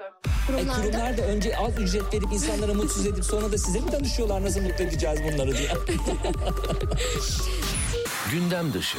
E, Kurumlarda kurumlar da önce az ücret verip insanları mutsuz edip sonra da size mi danışıyorlar nasıl mutlu edeceğiz bunları diye. Gündem dışı.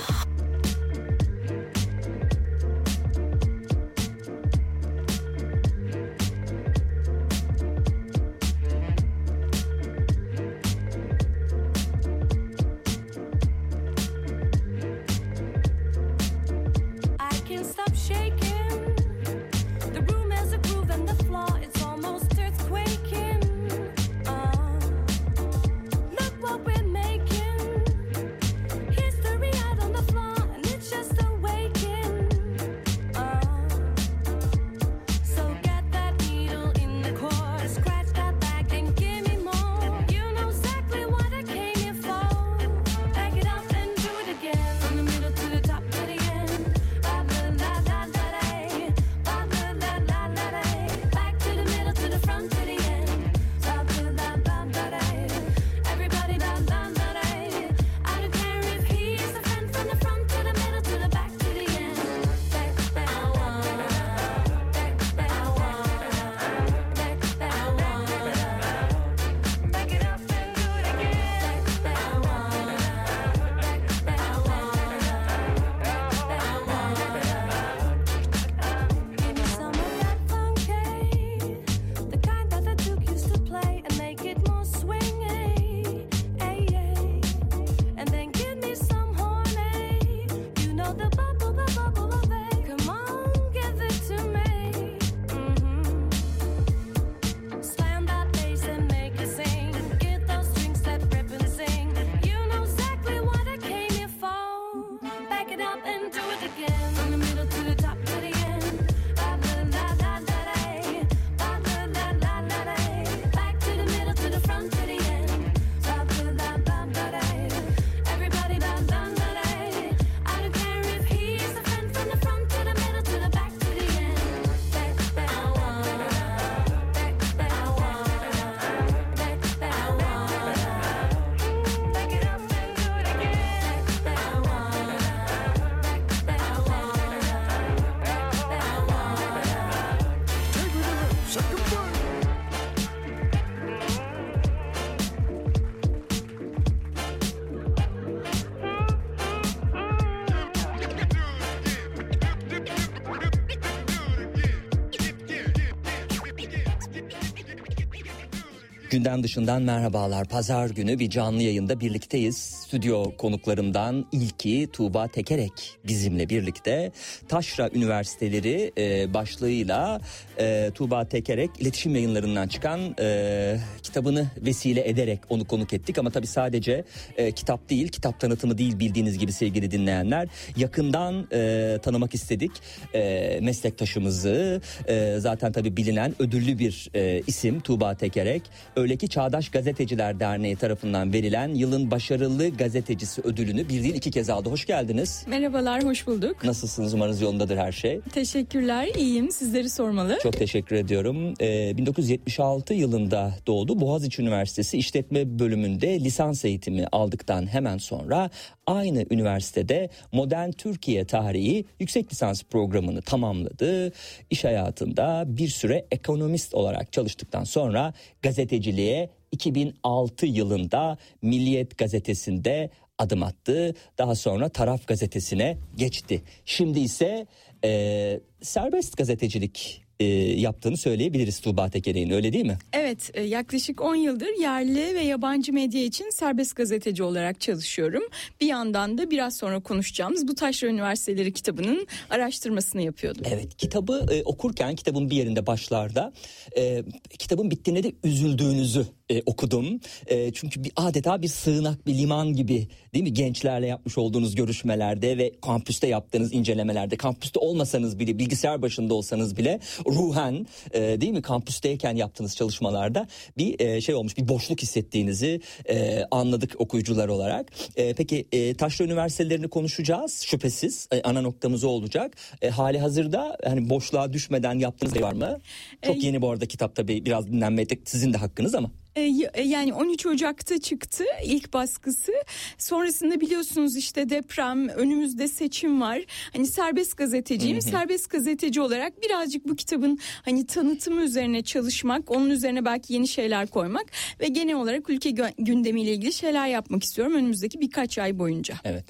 Gündem dışından merhabalar. Pazar günü bir canlı yayında birlikteyiz. Stüdyo konuklarımdan ilki Tuğba Tekerek bizimle birlikte. Taşra Üniversiteleri e, başlığıyla e, Tuğba Tekerek iletişim yayınlarından çıkan e, kitabını vesile ederek onu konuk ettik. Ama tabii sadece e, kitap değil, kitap tanıtımı değil bildiğiniz gibi sevgili dinleyenler. Yakından e, tanımak istedik e, meslektaşımızı. E, zaten tabii bilinen ödüllü bir e, isim Tuğba Tekerek. Öyle ki Çağdaş Gazeteciler Derneği tarafından verilen yılın başarılı gazetecisi ödülünü bir değil iki kez aldı. Hoş geldiniz. Merhabalar, hoş bulduk. Nasılsınız? Umarız yolundadır her şey. Teşekkürler, iyiyim. Sizleri sormalı. Çok teşekkür ediyorum. Ee, 1976 yılında doğdu. Boğaziçi Üniversitesi İşletme Bölümünde lisans eğitimi aldıktan hemen sonra aynı üniversitede Modern Türkiye Tarihi yüksek lisans programını tamamladı. İş hayatında bir süre ekonomist olarak çalıştıktan sonra gazeteciliğe 2006 yılında Milliyet gazetesinde adım attı. Daha sonra Taraf gazetesine geçti. Şimdi ise e, serbest gazetecilik e, yaptığını söyleyebiliriz Tuğba Tekerek'in öyle değil mi? Evet, e, yaklaşık 10 yıldır yerli ve yabancı medya için serbest gazeteci olarak çalışıyorum. Bir yandan da biraz sonra konuşacağımız bu Taşra Üniversiteleri kitabının araştırmasını yapıyordum. Evet kitabı e, okurken kitabın bir yerinde başlarda e, kitabın bittiğine de üzüldüğünüzü e, okudum. E, çünkü bir adeta bir sığınak, bir liman gibi değil mi? Gençlerle yapmış olduğunuz görüşmelerde ve kampüste yaptığınız incelemelerde, kampüste olmasanız bile, bilgisayar başında olsanız bile ruhen e, değil mi kampüsteyken yaptığınız çalışmalarda bir e, şey olmuş bir boşluk hissettiğinizi e, anladık okuyucular olarak. E, peki e, Taşra Üniversitelerini konuşacağız şüphesiz e, ana noktamız o olacak. E, hali hazırda hani boşluğa düşmeden yaptığınız şey var mı? Çok E, yeni bu arada kitap tabii biraz dinlenmeye sizin de hakkınız ama. E, e, Yani 13 Ocak'ta çıktı ilk baskısı. Sonrasında biliyorsunuz işte deprem, önümüzde seçim var. Hani serbest gazeteciyim. Serbest gazeteci olarak birazcık bu kitabın hani tanıtımı üzerine çalışmak, onun üzerine belki yeni şeyler koymak ve genel olarak ülke gündemiyle ilgili şeyler yapmak istiyorum önümüzdeki birkaç ay boyunca. Evet.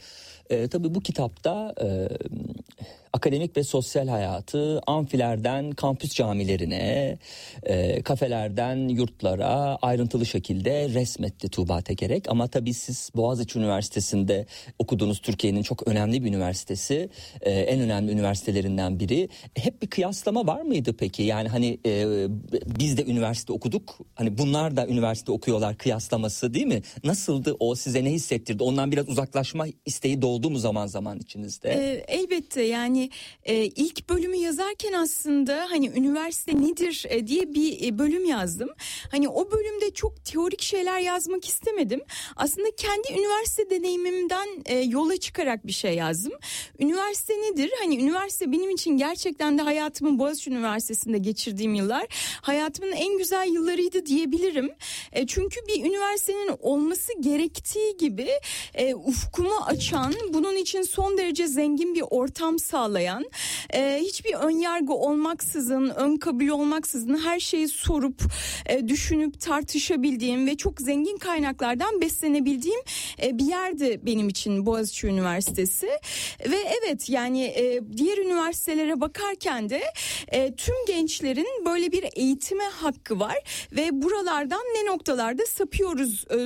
Ee, tabii bu kitapta e, akademik ve sosyal hayatı amfilerden kampüs camilerine, e, kafelerden yurtlara ayrıntılı şekilde resmetti Tuğba Tekerek. Ama tabii siz Boğaziçi Üniversitesi'nde okuduğunuz Türkiye'nin çok önemli bir üniversitesi, e, en önemli üniversitelerinden biri. Hep bir kıyaslama var mıydı peki? Yani hani e, biz de üniversite okuduk, hani bunlar da üniversite okuyorlar kıyaslaması değil mi? Nasıldı o size ne hissettirdi? Ondan biraz uzaklaşma isteği doğdu mu zaman zaman içinizde? Ee, elbette yani e, ilk bölümü yazarken aslında hani üniversite nedir e, diye bir e, bölüm yazdım. Hani o bölümde çok teorik şeyler yazmak istemedim. Aslında kendi üniversite deneyimimden e, yola çıkarak bir şey yazdım. Üniversite nedir? Hani üniversite benim için gerçekten de hayatımın Boğaziçi Üniversitesi'nde geçirdiğim yıllar hayatımın en güzel yıllarıydı diyebilirim. E, çünkü bir üniversitenin olması gerektiği gibi e, ufkumu açan, bunun için son derece zengin bir ortam sağlayan, e, hiçbir ön yargı olmaksızın, ön kabul olmaksızın her şeyi sorup, e, düşünüp tartışabildiğim ve çok zengin kaynaklardan beslenebildiğim e, bir yerdi benim için Boğaziçi Üniversitesi. Ve evet yani e, diğer üniversitelere bakarken de e, tüm gençlerin böyle bir eğitime hakkı var ve buralardan ne noktalarda sapıyoruz e,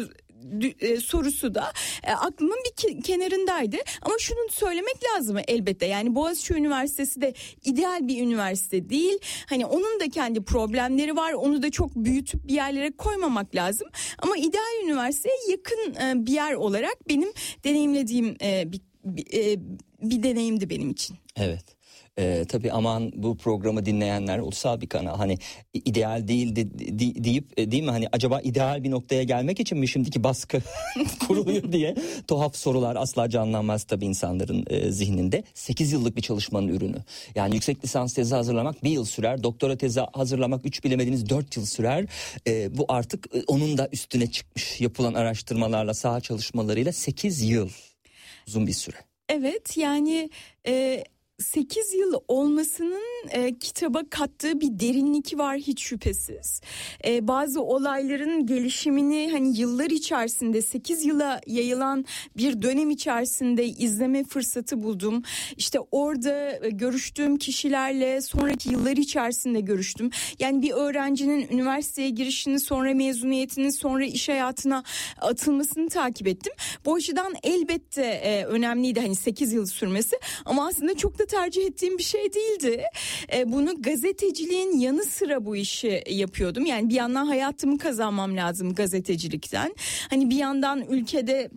sorusu da e, aklımın bir ke- kenarındaydı. Ama şunu söylemek lazım elbette. Yani Boğaziçi Üniversitesi de ideal bir üniversite değil. Hani onun da kendi problemleri var. Onu da çok büyütüp bir yerlere koymamak lazım. Ama ideal üniversiteye yakın e, bir yer olarak benim deneyimlediğim e, bir, bir, e, bir deneyimdi benim için. Evet. Ee, tabii aman bu programı dinleyenler ulusal bir kanal hani ideal değil de- de- deyip e, değil mi hani acaba ideal bir noktaya gelmek için mi şimdiki baskı kuruluyor diye tuhaf sorular asla canlanmaz tabii insanların e, zihninde. 8 yıllık bir çalışmanın ürünü. Yani yüksek lisans tezi hazırlamak bir yıl sürer. Doktora tezi hazırlamak 3 bilemediniz 4 yıl sürer. E, bu artık e, onun da üstüne çıkmış yapılan araştırmalarla saha çalışmalarıyla 8 yıl uzun bir süre. Evet yani e, 8 yıl olmasının e, kitaba kattığı bir derinlik var hiç şüphesiz. E, bazı olayların gelişimini hani yıllar içerisinde 8 yıla yayılan bir dönem içerisinde izleme fırsatı buldum. İşte orada e, görüştüğüm kişilerle sonraki yıllar içerisinde görüştüm. Yani bir öğrencinin üniversiteye girişini sonra mezuniyetini sonra iş hayatına atılmasını takip ettim. Bu açıdan elbette e, önemliydi hani 8 yıl sürmesi ama aslında çok da tercih ettiğim bir şey değildi. E, bunu gazeteciliğin yanı sıra bu işi yapıyordum. Yani bir yandan hayatımı kazanmam lazım gazetecilikten. Hani bir yandan ülkede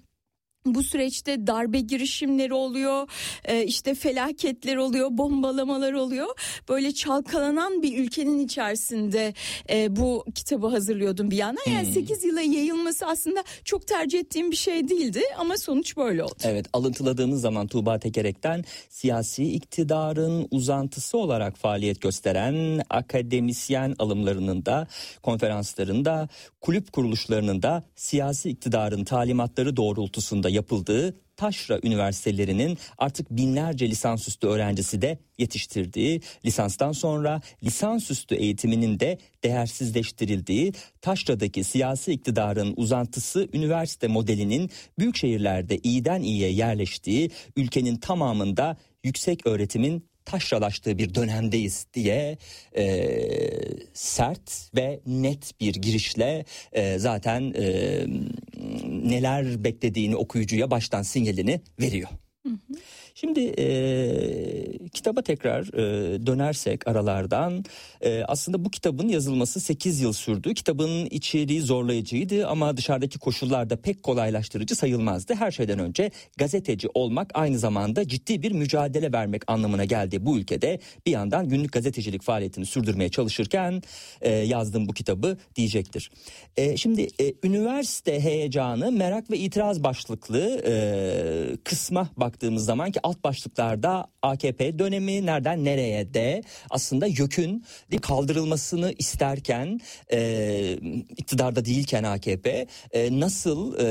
bu süreçte darbe girişimleri oluyor, e, işte felaketler oluyor, bombalamalar oluyor. Böyle çalkalanan bir ülkenin içerisinde e, bu kitabı hazırlıyordum bir yandan. Yani 8 yıla yayılması aslında çok tercih ettiğim bir şey değildi ama sonuç böyle oldu. Evet alıntıladığımız zaman Tuğba Tekerek'ten siyasi iktidarın uzantısı olarak faaliyet gösteren akademisyen alımlarının da konferanslarında kulüp kuruluşlarının da siyasi iktidarın talimatları doğrultusunda yapıldığı taşra üniversitelerinin artık binlerce lisansüstü öğrencisi de yetiştirdiği, lisanstan sonra lisansüstü eğitiminin de değersizleştirildiği taşradaki siyasi iktidarın uzantısı üniversite modelinin büyük şehirlerde iyiden iyiye yerleştiği, ülkenin tamamında yüksek öğretimin taşralaştığı bir dönemdeyiz diye e, sert ve net bir girişle e, zaten e, neler beklediğini okuyucuya baştan sinyalini veriyor. Şimdi e, kitaba tekrar e, dönersek aralardan e, aslında bu kitabın yazılması 8 yıl sürdü. Kitabın içeriği zorlayıcıydı ama dışarıdaki koşullar da pek kolaylaştırıcı sayılmazdı. Her şeyden önce gazeteci olmak aynı zamanda ciddi bir mücadele vermek anlamına geldi bu ülkede. Bir yandan günlük gazetecilik faaliyetini sürdürmeye çalışırken e, yazdığım bu kitabı diyecektir. E, şimdi e, üniversite heyecanı merak ve itiraz başlıklı e, kısma baktığımız zaman ki alt başlıklarda AKP dönemi nereden nereye de aslında YÖK'ün kaldırılmasını isterken e, iktidarda değilken AKP e, nasıl e,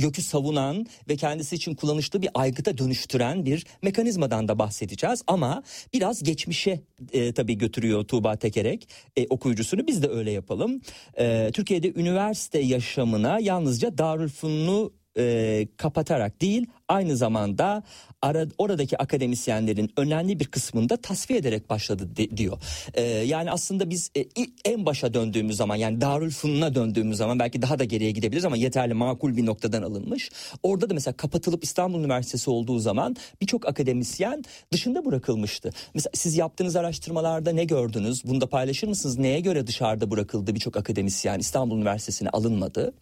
YÖK'ü savunan ve kendisi için kullanışlı bir aygıta dönüştüren bir mekanizmadan da bahsedeceğiz ama biraz geçmişe e, tabii götürüyor Tuğba Tekerek e, okuyucusunu biz de öyle yapalım. E, Türkiye'de üniversite yaşamına yalnızca Darülfünun'u e, kapatarak değil aynı zamanda ara, oradaki akademisyenlerin önemli bir kısmını da tasfiye ederek başladı de- diyor. E, yani aslında biz e, en başa döndüğümüz zaman yani Darülfünun'a döndüğümüz zaman belki daha da geriye gidebiliriz ama yeterli makul bir noktadan alınmış. Orada da mesela kapatılıp İstanbul Üniversitesi olduğu zaman birçok akademisyen dışında bırakılmıştı. Mesela siz yaptığınız araştırmalarda ne gördünüz? Bunu da paylaşır mısınız? Neye göre dışarıda bırakıldı birçok akademisyen İstanbul Üniversitesi'ne alınmadı?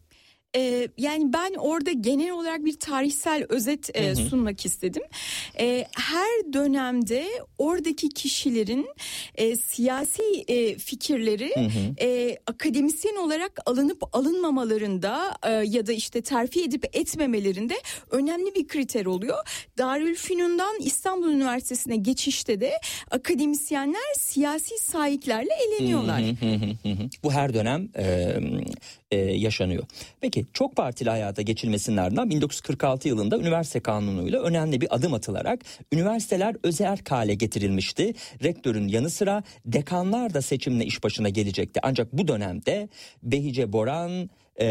Ee, yani ben orada genel olarak bir tarihsel özet e, sunmak istedim. Ee, her dönemde oradaki kişilerin e, siyasi e, fikirleri e, akademisyen olarak alınıp alınmamalarında e, ya da işte terfi edip etmemelerinde önemli bir kriter oluyor. Darülfünun'dan İstanbul Üniversitesi'ne geçişte de akademisyenler siyasi sahiplerle eleniyorlar. Bu her dönem e, e, yaşanıyor. Peki çok partili hayata geçilmesinin ardından 1946 yılında üniversite kanunuyla önemli bir adım atılarak üniversiteler özel hale getirilmişti. Rektörün yanı sıra dekanlar da seçimle iş başına gelecekti. Ancak bu dönemde Behice Boran, e,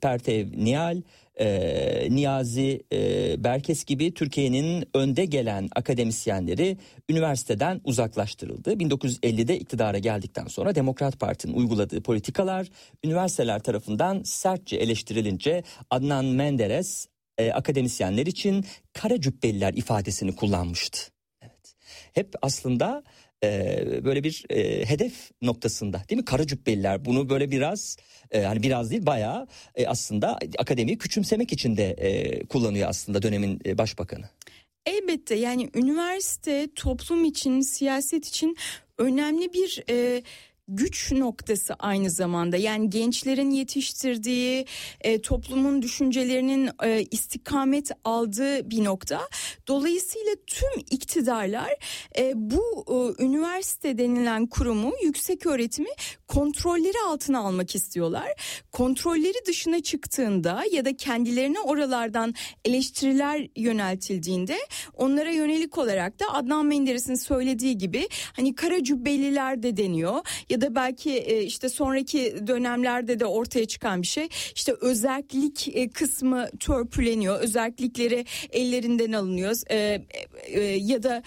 Pertev Nihal, e, Niyazi e, Berkes gibi Türkiye'nin önde gelen akademisyenleri üniversiteden uzaklaştırıldı. 1950'de iktidara geldikten sonra Demokrat Parti'nin uyguladığı politikalar üniversiteler tarafından sertçe eleştirilince Adnan Menderes e, akademisyenler için kara cübbeliler ifadesini kullanmıştı. Evet. Hep aslında e, böyle bir e, hedef noktasında değil mi? Kara cübbeliler bunu böyle biraz e, hani biraz değil bayağı e, aslında akademiyi küçümsemek için de e, kullanıyor aslında dönemin e, başbakanı. Elbette yani üniversite toplum için, siyaset için önemli bir e, güç noktası aynı zamanda. Yani gençlerin yetiştirdiği, e, toplumun düşüncelerinin e, istikamet aldığı bir nokta. Dolayısıyla tüm iktidarlar e, bu e, üniversite denilen kurumu, yüksek öğretimi kontrolleri altına almak istiyorlar. Kontrolleri dışına çıktığında ya da kendilerine oralardan eleştiriler yöneltildiğinde onlara yönelik olarak da Adnan Menderes'in söylediği gibi hani kara cübbeliler de deniyor ya da belki e, işte sonraki dönemlerde de ortaya çıkan bir şey işte özellik e, kısmı törpüleniyor özellikleri ellerinden alınıyor e, ya da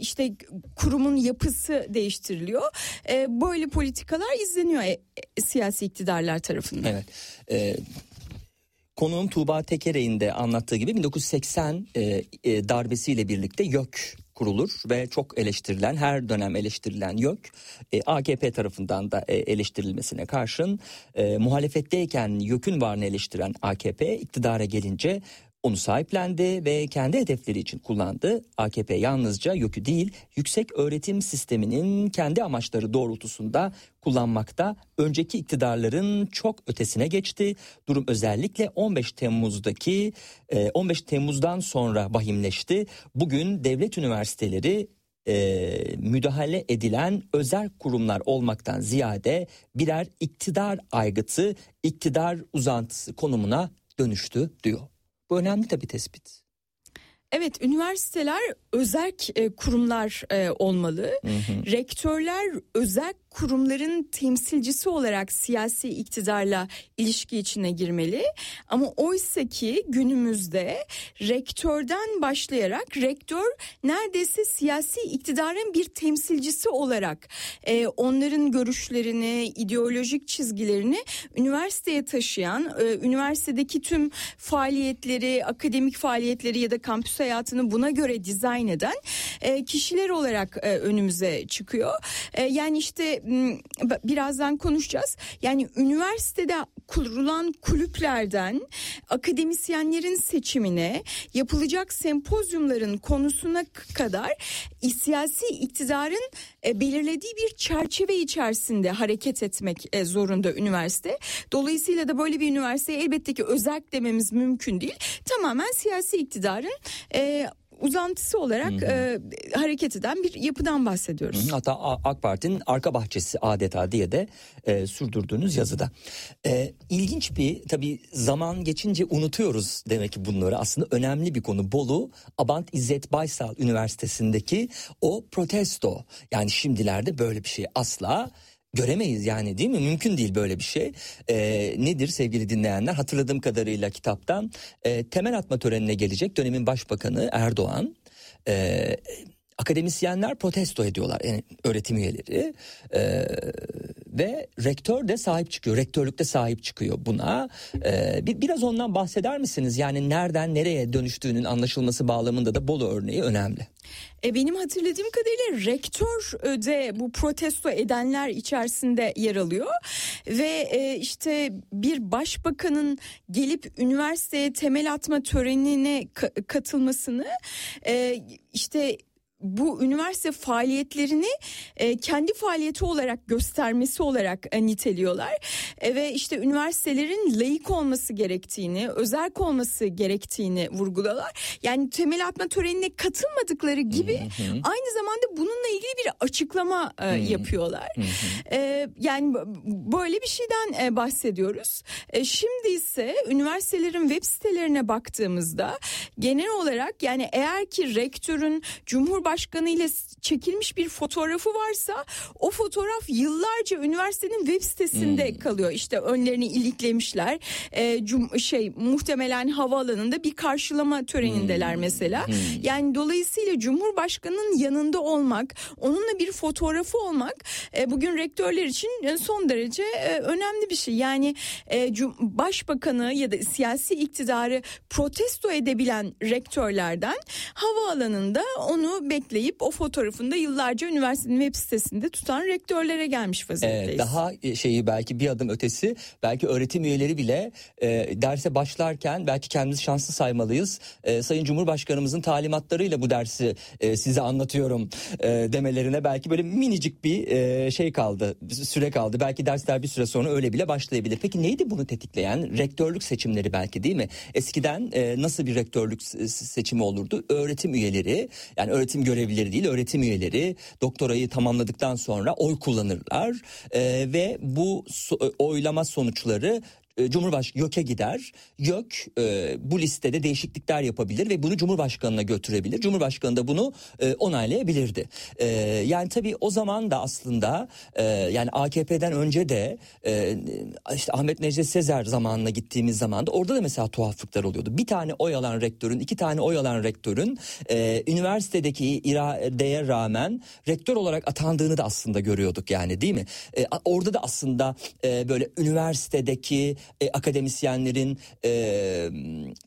işte kurumun yapısı değiştiriliyor böyle politikalar izleniyor siyasi iktidarlar tarafından. Evet. E, konuğum Tuğba Tekerek'in de anlattığı gibi 1980 e, e, darbesiyle birlikte YÖK kurulur ve çok eleştirilen her dönem eleştirilen YÖK e, AKP tarafından da e, eleştirilmesine karşın e, muhalefetteyken YÖK'ün varlığını eleştiren AKP iktidara gelince onu sahiplendi ve kendi hedefleri için kullandı. AKP yalnızca YÖK'ü değil yüksek öğretim sisteminin kendi amaçları doğrultusunda kullanmakta. Önceki iktidarların çok ötesine geçti. Durum özellikle 15 Temmuz'daki e, 15 Temmuz'dan sonra vahimleşti. Bugün devlet üniversiteleri e, müdahale edilen özel kurumlar olmaktan ziyade birer iktidar aygıtı, iktidar uzantısı konumuna dönüştü diyor. Bu önemli tabii tespit. Evet, üniversiteler özerk e, kurumlar e, olmalı. Rektörler özerk kurumların temsilcisi olarak siyasi iktidarla ilişki içine girmeli. Ama oysa ki günümüzde rektörden başlayarak rektör neredeyse siyasi iktidarın bir temsilcisi olarak e, onların görüşlerini, ideolojik çizgilerini üniversiteye taşıyan, e, üniversitedeki tüm faaliyetleri, akademik faaliyetleri ya da kampüs hayatını buna göre dizayn eden e, kişiler olarak e, önümüze çıkıyor. E, yani işte birazdan konuşacağız. Yani üniversitede kurulan kulüplerden akademisyenlerin seçimine, yapılacak sempozyumların konusuna kadar siyasi iktidarın e, belirlediği bir çerçeve içerisinde hareket etmek e, zorunda üniversite. Dolayısıyla da böyle bir üniversiteye elbette ki özerk dememiz mümkün değil. Tamamen siyasi iktidarın e, uzantısı olarak e, hareket eden bir yapıdan bahsediyoruz. Hatta A- AK Parti'nin arka bahçesi adeta diye de e, sürdürdüğünüz yazıda. E, ilginç bir tabii zaman geçince unutuyoruz demek ki bunları. Aslında önemli bir konu. Bolu Abant İzzet Baysal Üniversitesi'ndeki o protesto. Yani şimdilerde böyle bir şey asla göremeyiz yani değil mi? Mümkün değil böyle bir şey. E, nedir sevgili dinleyenler? Hatırladığım kadarıyla kitaptan e, temel atma törenine gelecek dönemin başbakanı Erdoğan. E, akademisyenler protesto ediyorlar yani öğretim üyeleri Ee, ve rektör de sahip çıkıyor rektörlük de sahip çıkıyor buna. Ee, bir, biraz ondan bahseder misiniz? Yani nereden nereye dönüştüğünün anlaşılması bağlamında da Bolu örneği önemli. E, benim hatırladığım kadarıyla rektör e, de bu protesto edenler içerisinde yer alıyor. Ve e, işte bir başbakanın gelip üniversiteye temel atma törenine ka- katılmasını e, işte bu üniversite faaliyetlerini e, kendi faaliyeti olarak göstermesi olarak e, niteliyorlar E, ve işte üniversitelerin layık olması gerektiğini, özerk olması gerektiğini vurguluyorlar. Yani temel atma törenine katılmadıkları gibi aynı zamanda bununla ilgili bir açıklama e, yapıyorlar. E, yani böyle bir şeyden e, bahsediyoruz. E, şimdi ise üniversitelerin web sitelerine baktığımızda genel olarak yani eğer ki rektörün Cumhurbaşkanı ile s- çekilmiş bir fotoğrafı varsa o fotoğraf yıllarca üniversitenin web sitesinde kalıyor. İşte önlerini iliklemişler. E, cum- şey muhtemelen havaalanında bir karşılama törenindeler mesela. Yani dolayısıyla Cumhurbaşkanının yanında olmak, onunla bir fotoğrafı olmak e, bugün rektörler için e, son derece e, önemli bir şey. Yani e, başbakanı ya da siyasi iktidarı protesto edebilen rektörlerden havaalanında onu bekleyip o fotoğrafında yıllarca üniversitenin web sitesinde tutan rektörlere gelmiş vaziyetteyiz. Ee, daha şeyi belki bir adım ötesi belki öğretim üyeleri bile e, derse başlarken belki kendimizi şanslı saymalıyız. E, Sayın Cumhurbaşkanımızın talimatlarıyla bu dersi e, size anlatıyorum e, demelerine belki böyle minicik bir e, şey kaldı süre kaldı. Belki dersler bir süre sonra öyle bile başlayabilir. Peki neydi bunu tetikleyen? Rektörlük seçimleri belki değil mi? Eskiden e, nasıl bir rektörlük se- seçimi olurdu? Öğretim üyeleri yani öğretim görevlileri değil öğretim üyeleri doktorayı tamamladıktan sonra oy kullanırlar. E, ve bu so- oylama sonuçları Cumhurbaşkanı YÖK'e gider. YÖK e, bu listede değişiklikler yapabilir ve bunu Cumhurbaşkanı'na götürebilir. Cumhurbaşkanı da bunu e, onaylayabilirdi. E, yani tabii o zaman da aslında e, yani AKP'den önce de e, işte Ahmet Necdet Sezer zamanına gittiğimiz zaman da orada da mesela tuhaflıklar oluyordu. Bir tane oy alan rektörün, iki tane oy alan rektörün e, üniversitedeki iradeye rağmen rektör olarak atandığını da aslında görüyorduk yani değil mi? E, orada da aslında e, böyle üniversitedeki e, akademisyenlerin e,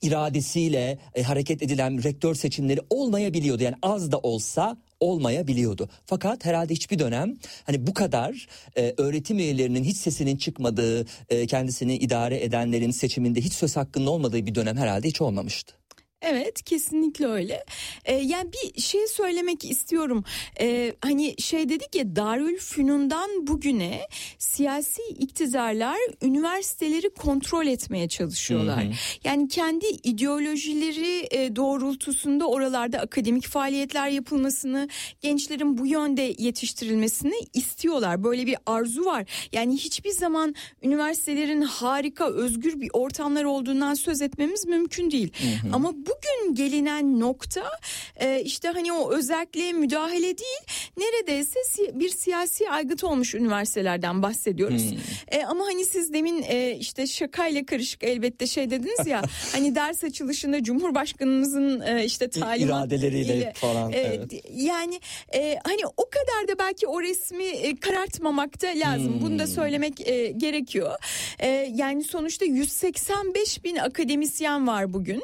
iradesiyle e, hareket edilen rektör seçimleri olmayabiliyordu. Yani az da olsa olmayabiliyordu. Fakat herhalde hiçbir dönem hani bu kadar e, öğretim üyelerinin hiç sesinin çıkmadığı, e, kendisini idare edenlerin seçiminde hiç söz hakkının olmadığı bir dönem herhalde hiç olmamıştı. Evet kesinlikle öyle. Ee, yani bir şey söylemek istiyorum. Ee, hani şey dedik ya Darülfünun'dan bugüne siyasi iktidarlar üniversiteleri kontrol etmeye çalışıyorlar. Yani kendi ideolojileri e, doğrultusunda oralarda akademik faaliyetler yapılmasını, gençlerin bu yönde yetiştirilmesini istiyorlar. Böyle bir arzu var. Yani hiçbir zaman üniversitelerin harika, özgür bir ortamlar olduğundan söz etmemiz mümkün değil. Ama bugün bugün gelinen nokta e, işte hani o özelliğe müdahale değil neredeyse si- bir siyasi aygıt olmuş üniversitelerden bahsediyoruz. E, ama hani siz demin e, işte şakayla karışık elbette şey dediniz ya hani ders açılışında Cumhurbaşkanımızın e, işte talimat iradeleriyle ile, falan, e, evet. yani e, hani o kadar da belki o resmi e, karartmamak da lazım. Bunu da söylemek e, gerekiyor. E, yani sonuçta 185 bin akademisyen var bugün.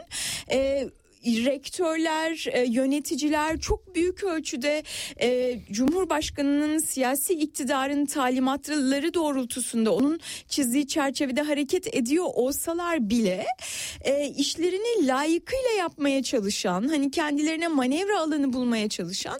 E, rektörler, e, yöneticiler çok büyük ölçüde e, Cumhurbaşkanının siyasi iktidarın talimatları doğrultusunda onun çizdiği çerçevede hareket ediyor olsalar bile e, işlerini layıkıyla yapmaya çalışan, hani kendilerine manevra alanı bulmaya çalışan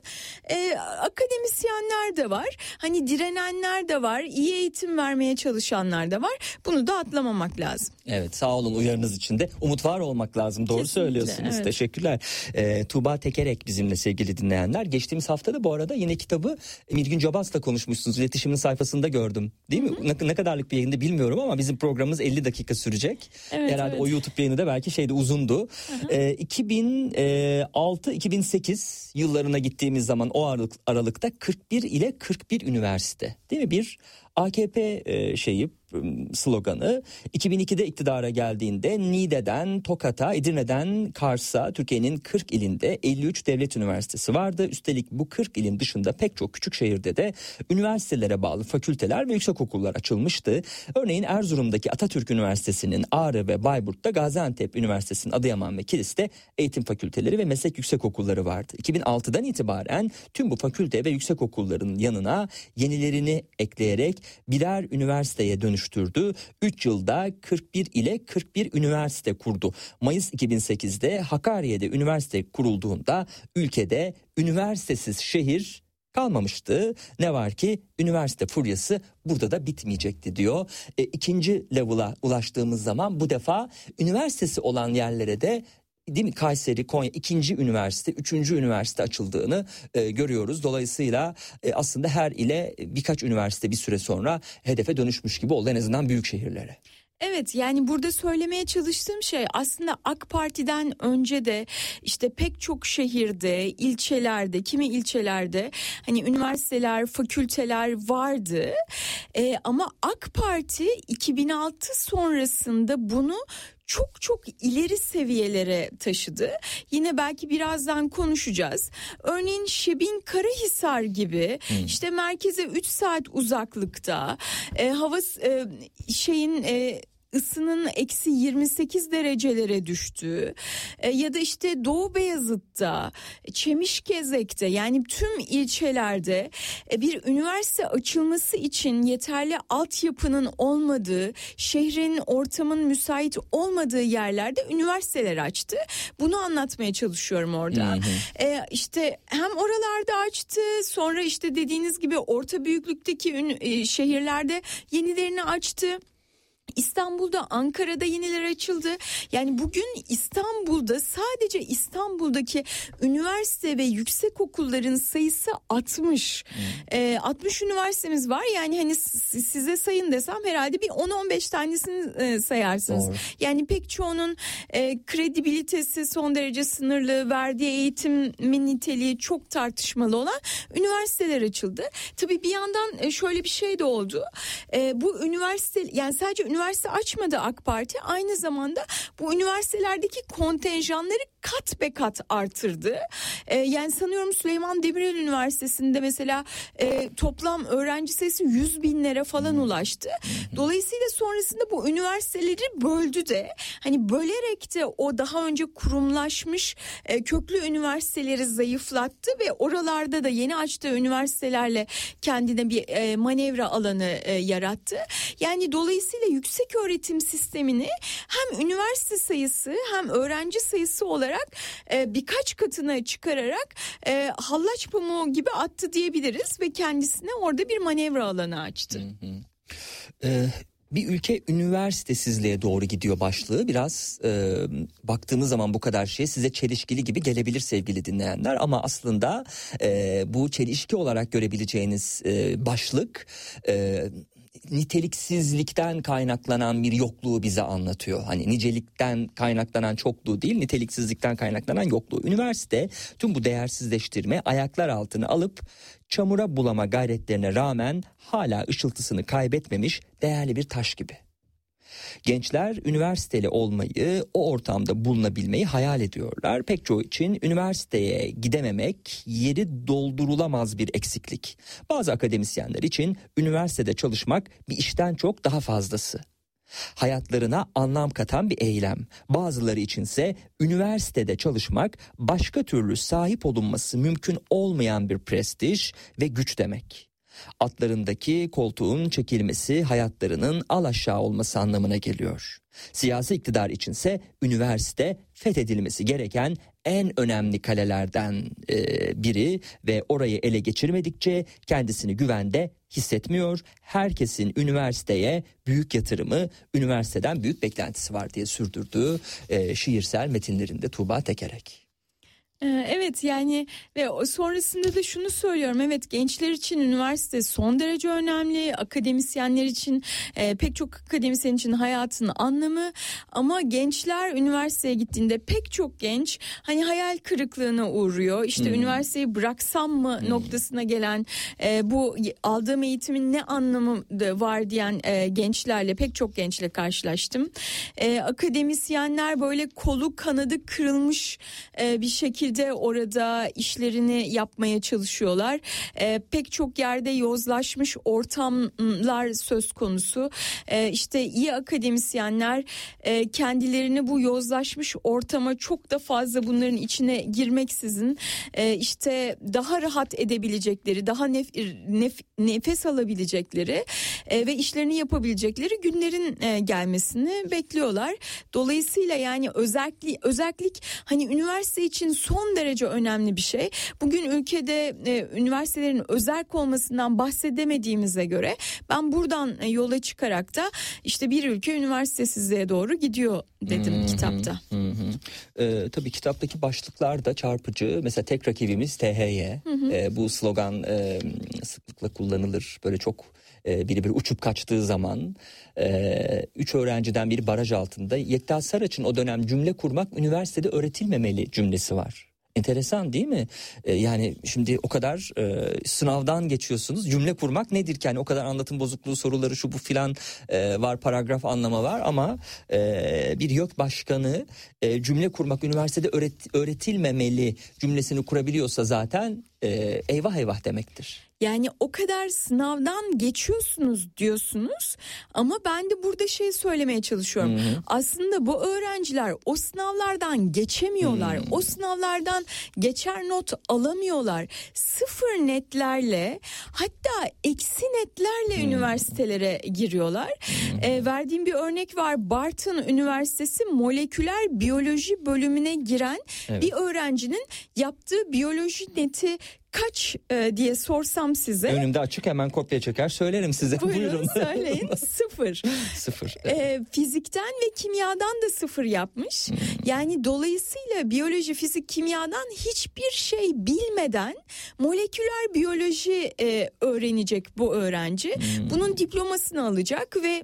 e, akademisyenler de var. Hani direnenler de var, iyi eğitim vermeye çalışanlar da var. Bunu da atlamamak lazım. Evet sağ olun uyarınız için de umut var olmak lazım. Doğru Kesinlikle, söylüyorsunuz. evet. Teşekkürler. Ee, Tuğba Tekerek bizimle sevgili dinleyenler. Geçtiğimiz hafta da bu arada yine kitabı Mirgün Cabas'la konuşmuşsunuz. İletişimin sayfasında gördüm. Değil mi? Ne, ne kadarlık bir yayında bilmiyorum ama bizim programımız 50 dakika sürecek. Evet, Herhalde evet. o YouTube yayını da belki şeyde uzundu. Ee, 2006-2008 yıllarına gittiğimiz zaman o aralık, aralıkta 41 ile 41 üniversite değil mi? Bir AKP e, şeyi sloganı 2002'de iktidara geldiğinde Niğde'den Tokat'a, Edirne'den Kars'a Türkiye'nin 40 ilinde 53 devlet üniversitesi vardı. Üstelik bu 40 ilin dışında pek çok küçük şehirde de üniversitelere bağlı fakülteler ve yüksekokullar açılmıştı. Örneğin Erzurum'daki Atatürk Üniversitesi'nin Ağrı ve Bayburt'ta Gaziantep Üniversitesi'nin Adıyaman ve Kilis'te eğitim fakülteleri ve meslek yüksekokulları vardı. 2006'dan itibaren tüm bu fakülte ve yüksekokulların yanına yenilerini ekleyerek birer üniversiteye dönüştürdü. 3 yılda 41 ile 41 üniversite kurdu. Mayıs 2008'de Hakkari'de üniversite kurulduğunda ülkede üniversitesiz şehir kalmamıştı. Ne var ki üniversite furyası burada da bitmeyecekti diyor. E, ikinci level'a ulaştığımız zaman bu defa üniversitesi olan yerlere de değil mi Kayseri, Konya ikinci üniversite, üçüncü üniversite açıldığını e, görüyoruz. Dolayısıyla e, aslında her ile birkaç üniversite bir süre sonra hedefe dönüşmüş gibi oldu en azından büyük şehirlere. Evet yani burada söylemeye çalıştığım şey aslında AK Parti'den önce de işte pek çok şehirde, ilçelerde, kimi ilçelerde hani üniversiteler, fakülteler vardı. Ee, ama AK Parti 2006 sonrasında bunu çok çok ileri seviyelere taşıdı. Yine belki birazdan konuşacağız. Örneğin Şebin Karahisar gibi işte merkeze 3 saat uzaklıkta e, hava e, şeyin e, ısının eksi 28 derecelere düştüğü e, ya da işte Doğu Beyazıt'ta, Çemişkezek'te yani tüm ilçelerde e, bir üniversite açılması için yeterli altyapının olmadığı, şehrin ortamın müsait olmadığı yerlerde üniversiteler açtı. Bunu anlatmaya çalışıyorum orada. E, işte hem oralarda açtı sonra işte dediğiniz gibi orta büyüklükteki ün- e, şehirlerde yenilerini açtı. İstanbul'da, Ankara'da yeniler açıldı. Yani bugün İstanbul'da sadece İstanbul'daki üniversite ve yüksek okulların sayısı 60. Ee, 60 üniversitemiz var. Yani hani size sayın desem herhalde bir 10-15 tanesini e, sayarsınız. Doğru. Yani pek çoğunun e, kredibilitesi son derece sınırlı, verdiği eğitimin niteliği çok tartışmalı olan üniversiteler açıldı. Tabii bir yandan e, şöyle bir şey de oldu. E, bu üniversite yani sadece üniversite açmadı AK Parti. Aynı zamanda bu üniversitelerdeki kontenjanları kat be kat artırdı. E, yani sanıyorum Süleyman Demirel Üniversitesi'nde mesela e, toplam öğrenci sayısı 100 binlere falan ulaştı. Dolayısıyla sonrasında bu üniversiteleri böldü de hani bölerek de o daha önce kurumlaşmış e, köklü üniversiteleri zayıflattı ve oralarda da yeni açtığı üniversitelerle kendine bir e, manevra alanı e, yarattı. Yani dolayısıyla yüksek öğretim sistemini hem üniversite sayısı hem öğrenci sayısı olarak e, birkaç katına çıkararak e, hallaç pamuğu gibi attı diyebiliriz ve kendisine orada bir manevra alanı açtı. Ee, bir ülke üniversitesizliğe doğru gidiyor başlığı. Biraz e, baktığımız zaman bu kadar şey size çelişkili gibi gelebilir sevgili dinleyenler. Ama aslında e, bu çelişki olarak görebileceğiniz e, başlık e, niteliksizlikten kaynaklanan bir yokluğu bize anlatıyor. Hani nicelikten kaynaklanan çokluğu değil, niteliksizlikten kaynaklanan yokluğu. Üniversite tüm bu değersizleştirme ayaklar altına alıp çamura bulama gayretlerine rağmen hala ışıltısını kaybetmemiş değerli bir taş gibi. Gençler üniversiteli olmayı, o ortamda bulunabilmeyi hayal ediyorlar. Pek çoğu için üniversiteye gidememek yeri doldurulamaz bir eksiklik. Bazı akademisyenler için üniversitede çalışmak bir işten çok daha fazlası. Hayatlarına anlam katan bir eylem. Bazıları içinse üniversitede çalışmak başka türlü sahip olunması mümkün olmayan bir prestij ve güç demek atlarındaki koltuğun çekilmesi hayatlarının alaşağı olması anlamına geliyor. Siyasi iktidar içinse üniversite fethedilmesi gereken en önemli kalelerden e, biri ve orayı ele geçirmedikçe kendisini güvende hissetmiyor. Herkesin üniversiteye büyük yatırımı, üniversiteden büyük beklentisi var diye sürdürdüğü e, şiirsel metinlerinde Tuğba Tekerek. Ee, Evet yani ve sonrasında da şunu söylüyorum. Evet gençler için üniversite son derece önemli. Akademisyenler için e, pek çok akademisyen için hayatın anlamı. Ama gençler üniversiteye gittiğinde pek çok genç hani hayal kırıklığına uğruyor. İşte üniversiteyi bıraksam mı noktasına gelen e, bu aldığım eğitimin ne anlamı var diyen e, gençlerle pek çok gençle karşılaştım. E, akademisyenler böyle kolu kanadı kırılmış e, bir şekilde orada işlerini yapmaya çalışıyorlar. E, pek çok yerde yozlaşmış ortamlar söz konusu. E, işte iyi akademisyenler e, kendilerini bu yozlaşmış ortama çok da fazla bunların içine girmeksizin e, işte daha rahat edebilecekleri, daha nef- nef- nefes alabilecekleri e, ve işlerini yapabilecekleri günlerin e, gelmesini bekliyorlar. Dolayısıyla yani özellik özellik hani üniversite için son derece önemli bir şey. Bugün ülkede e, üniversitelerin özerk olmasından bahsedemediğimize göre ben buradan e, yola çıkarak da işte bir ülke üniversitesizliğe doğru gidiyor dedim kitapta. Hı hı. Ee, tabii kitaptaki başlıklar da çarpıcı. Mesela tek rakibimiz THY. Ee, bu slogan e, sıklıkla kullanılır. Böyle çok e, biri bir uçup kaçtığı zaman e, üç öğrenciden biri baraj altında. Yekta Saraç'ın o dönem cümle kurmak üniversitede öğretilmemeli cümlesi var. Enteresan değil mi? Ee, yani şimdi o kadar e, sınavdan geçiyorsunuz. Cümle kurmak nedir ki? Yani o kadar anlatım bozukluğu soruları şu bu filan e, var, paragraf anlama var ama e, bir YÖK başkanı e, cümle kurmak üniversitede öğret- öğretilmemeli cümlesini kurabiliyorsa zaten e, eyvah eyvah demektir. Yani o kadar sınavdan geçiyorsunuz diyorsunuz ama ben de burada şey söylemeye çalışıyorum. Aslında bu öğrenciler o sınavlardan geçemiyorlar. O sınavlardan geçer not alamıyorlar. Sıfır netlerle hatta eksi netlerle üniversitelere giriyorlar. Ee, verdiğim bir örnek var. Barton Üniversitesi moleküler biyoloji bölümüne giren Evet. bir öğrencinin yaptığı biyoloji neti kaç e, diye sorsam size. Önümde açık hemen kopya çeker söylerim size. Buyurun, Buyurun. söyleyin sıfır. Sıfır. E, fizikten ve kimyadan da sıfır yapmış. Hmm. Yani dolayısıyla biyoloji, fizik, kimyadan hiçbir şey bilmeden moleküler biyoloji e, öğrenecek bu öğrenci. Hmm. Bunun diplomasını alacak ve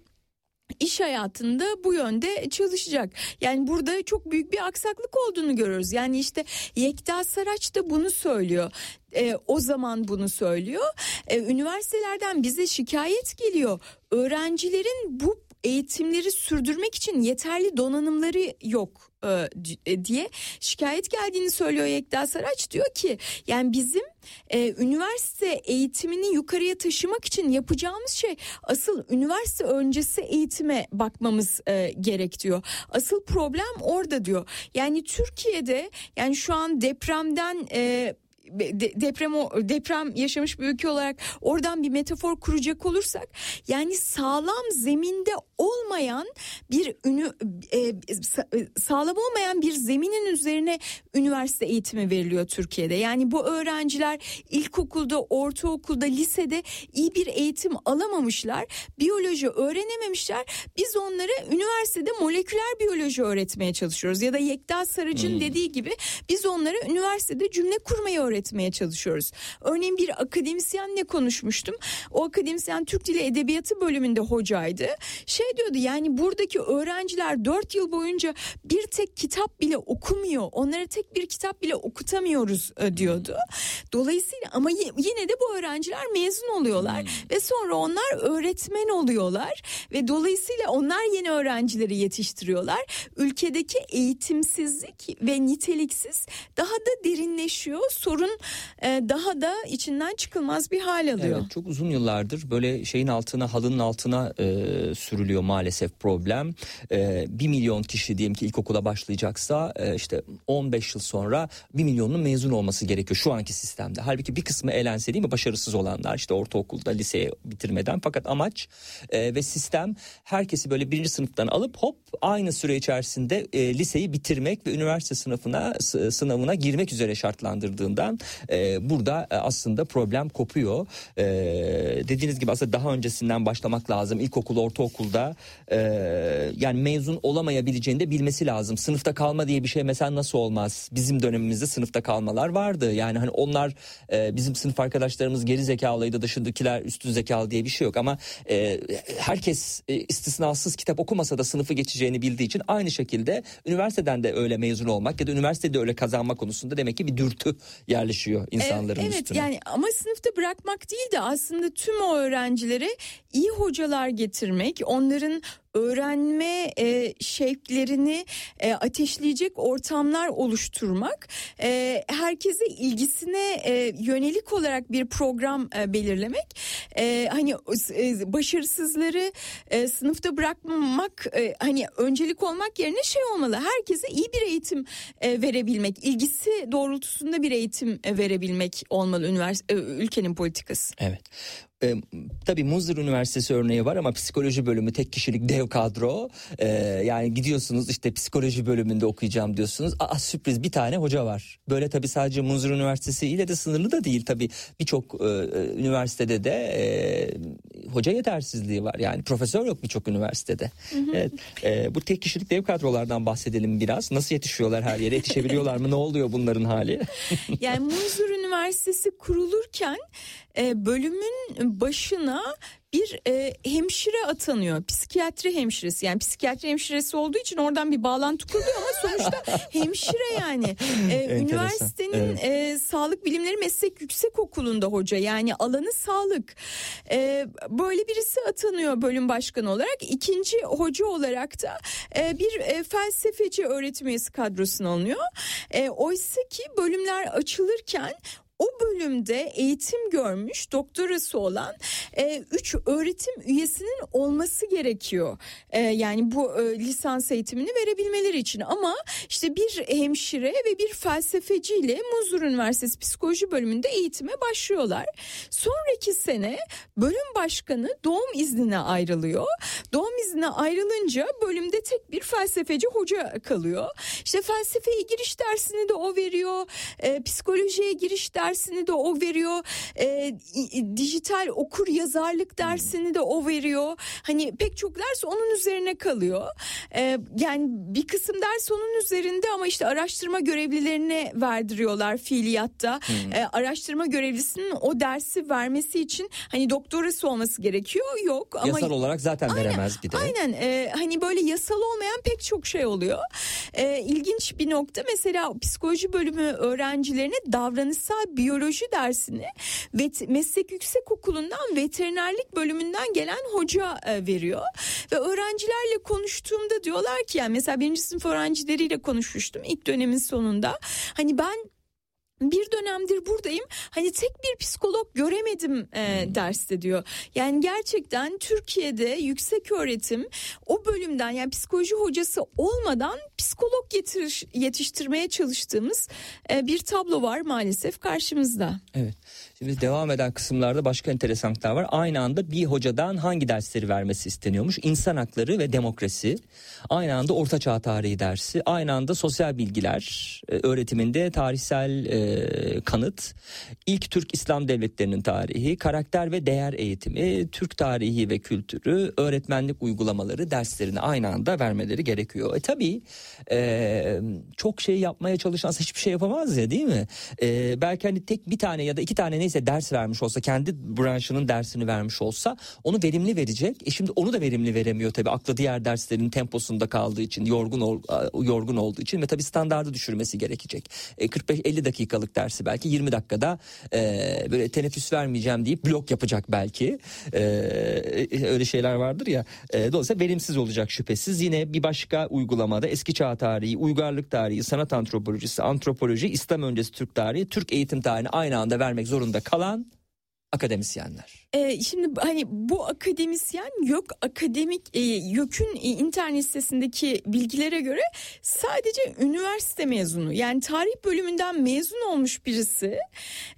iş hayatında bu yönde çalışacak. Yani burada çok büyük bir aksaklık olduğunu görüyoruz. Yani işte Yekta Saraç da bunu söylüyor. Ee, o zaman bunu söylüyor. Ee, üniversitelerden bize şikayet geliyor. Öğrencilerin bu eğitimleri sürdürmek için yeterli donanımları yok e, c- diye şikayet geldiğini söylüyor Yekta Saraç diyor ki yani bizim e, üniversite eğitimini yukarıya taşımak için yapacağımız şey asıl üniversite öncesi eğitime bakmamız e, gerek diyor. Asıl problem orada diyor. Yani Türkiye'de yani şu an depremden e, de- deprem deprem yaşamış bir ülke olarak oradan bir metafor kuracak olursak yani sağlam zeminde olmayan bir ünü, e, e, sağlam olmayan bir zeminin üzerine üniversite eğitimi veriliyor Türkiye'de. Yani bu öğrenciler ilkokulda, ortaokulda, lisede iyi bir eğitim alamamışlar. Biyoloji öğrenememişler. Biz onlara üniversitede moleküler biyoloji öğretmeye çalışıyoruz. Ya da Yekta Sarıcı'nın dediği gibi biz onlara üniversitede cümle kurmayı öğretmeye öğretmeye çalışıyoruz. Örneğin bir akademisyenle konuşmuştum. O akademisyen Türk Dili Edebiyatı bölümünde hocaydı. Şey diyordu yani buradaki öğrenciler 4 yıl boyunca bir tek kitap bile okumuyor. Onlara tek bir kitap bile okutamıyoruz e, diyordu. Dolayısıyla ama yine de bu öğrenciler mezun oluyorlar ve sonra onlar öğretmen oluyorlar ve dolayısıyla onlar yeni öğrencileri yetiştiriyorlar. Ülkedeki eğitimsizlik ve niteliksiz daha da derinleşiyor. Sorun e, daha da içinden çıkılmaz bir hal alıyor. Evet çok uzun yıllardır böyle şeyin altına halının altına e, sürülüyor maalesef problem. E, 1 milyon kişi diyelim ki ilkokula başlayacaksa e, işte 15 yıl sonra 1 milyonun mezun olması gerekiyor şu anki sistemde. Halbuki bir kısmı elense değil mi başarısız olanlar işte ortaokulda liseye bitirmeden fakat amaç e, ve sistem herkesi böyle birinci sınıftan alıp hop aynı süre içerisinde e, liseyi bitirmek ve üniversite sınıfına sınavına girmek üzere şartlandırdığından e, burada e, aslında problem kopuyor. E, dediğiniz gibi aslında daha öncesinden başlamak lazım. İlkokul, ortaokulda e, yani mezun olamayabileceğini de bilmesi lazım. Sınıfta kalma diye bir şey mesela nasıl olmaz? Bizim dönemimizde sınıfta kalmalar vardı. Yani hani onlar e, bizim sınıf arkadaşlarımız geri zekalıydı dışındakiler üstün zekalı diye bir şey yok ama e, herkes e, istisnasız kitap okumasa da sınıfı geçeceğini bildiği için aynı şekilde üniversiteden de öyle mezun olmak ya da üniversitede öyle kazanma konusunda demek ki bir dürtü yerleşiyor insanların evet, üstüne. yani ama sınıfta bırakmak değil de aslında tüm o öğrencilere iyi hocalar getirmek, onların öğrenme e, şevklerini e, ateşleyecek ortamlar oluşturmak, e, herkese ilgisine e, yönelik olarak bir program e, belirlemek, e, hani e, başarısızları e, sınıfta bırakmamak, e, hani öncelik olmak yerine şey olmalı, herkese iyi bir eğitim e, verebilmek, ilgisi doğrultusunda bir eğitim e, verebilmek olmalı üniversite ülkenin politikası. Evet. E, tabii Muzur Üniversitesi örneği var ama psikoloji bölümü tek kişilik dev kadro. E, yani gidiyorsunuz işte psikoloji bölümünde okuyacağım diyorsunuz. Aa sürpriz bir tane hoca var. Böyle tabii sadece Muzur Üniversitesi ile de sınırlı da değil tabii. Birçok e, üniversitede de e, hoca yetersizliği var. Yani profesör yok birçok üniversitede. Evet. E, bu tek kişilik dev kadrolardan bahsedelim biraz. Nasıl yetişiyorlar her yere? Yetişebiliyorlar mı? Ne oluyor bunların hali? Yani Muzur Üniversitesi kurulurken e, bölümün başına bir e, hemşire atanıyor. Psikiyatri hemşiresi. Yani psikiyatri hemşiresi olduğu için oradan bir bağlantı kuruluyor ama sonuçta hemşire yani. E, Enteresan, üniversitenin evet. e, Sağlık Bilimleri Meslek Yüksek Okulu'nda hoca. Yani alanı sağlık. E, böyle birisi atanıyor bölüm başkanı olarak. İkinci hoca olarak da e, bir e, felsefeci öğretim üyesi kadrosuna alınıyor. E, oysa ki bölümler açılırken o bölümde eğitim görmüş doktorası olan e, üç öğretim üyesinin olması gerekiyor. E, yani bu e, lisans eğitimini verebilmeleri için ama işte bir hemşire ve bir felsefeciyle Muzur Üniversitesi Psikoloji bölümünde eğitime başlıyorlar. Sonraki sene bölüm başkanı doğum iznine ayrılıyor. Doğum iznine ayrılınca bölümde tek bir felsefeci hoca kalıyor. İşte felsefeye giriş dersini de o veriyor. E, psikolojiye giriş dersini de o veriyor. E, dijital okur yazarlık dersini de o veriyor. Hani pek çok ders onun üzerine kalıyor. E, yani bir kısım ders onun üzerinde ama işte araştırma görevlilerine verdiriyorlar fiiliyatta. E, araştırma görevlisinin o dersi vermesi için hani doktorası olması gerekiyor. Yok ama Yasal olarak zaten veremez bir de. Aynen e, hani böyle yasal olmayan pek çok şey oluyor. E, ilginç bir nokta mesela psikoloji bölümü öğrencilerine davranışsal biyoloji dersini ve meslek yüksek okulundan veterinerlik bölümünden gelen hoca e, veriyor. Ve öğrencilerle konuştuğumda diyorlar ki yani mesela birinci sınıf öğrencileriyle konuşmuştum ilk dönemin sonunda. Hani ben bir dönemdir buradayım. Hani tek bir psikolog göremedim e, derste diyor. Yani gerçekten Türkiye'de yüksek öğretim o bölümden yani psikoloji hocası olmadan psikolog getiriş, yetiştirmeye çalıştığımız e, bir tablo var maalesef karşımızda. Evet. Şimdi devam eden kısımlarda başka enteresanlıklar var. Aynı anda bir hocadan hangi dersleri vermesi isteniyormuş? İnsan hakları ve demokrasi. Aynı anda ortaçağ tarihi dersi. Aynı anda sosyal bilgiler e, öğretiminde tarihsel e, kanıt. İlk Türk İslam devletlerinin tarihi, karakter ve değer eğitimi, Türk tarihi ve kültürü, öğretmenlik uygulamaları derslerini aynı anda vermeleri gerekiyor. E tabii e, çok şey yapmaya çalışan hiçbir şey yapamaz ya değil mi? E, belki hani tek bir tane ya da iki tane neyse ders vermiş olsa kendi branşının dersini vermiş olsa onu verimli verecek. E şimdi onu da verimli veremiyor tabii aklı diğer derslerin temposunda kaldığı için yorgun yorgun olduğu için ve tabii standardı düşürmesi gerekecek. E, 45-50 dakikalık dersi belki 20 dakikada e, böyle teneffüs vermeyeceğim deyip blok yapacak belki. E, öyle şeyler vardır ya. E, dolayısıyla verimsiz olacak şüphesiz. Yine bir başka uygulamada eski çağ tarihi, uygarlık tarihi, sanat antropolojisi, antropoloji, İslam öncesi Türk tarihi, Türk eğitim tarihini aynı anda vermek zorunda kalan akademisyenler. Ee, şimdi hani bu akademisyen yok akademik e, YÖK'ün e, internet sitesindeki bilgilere göre sadece üniversite mezunu yani tarih bölümünden mezun olmuş birisi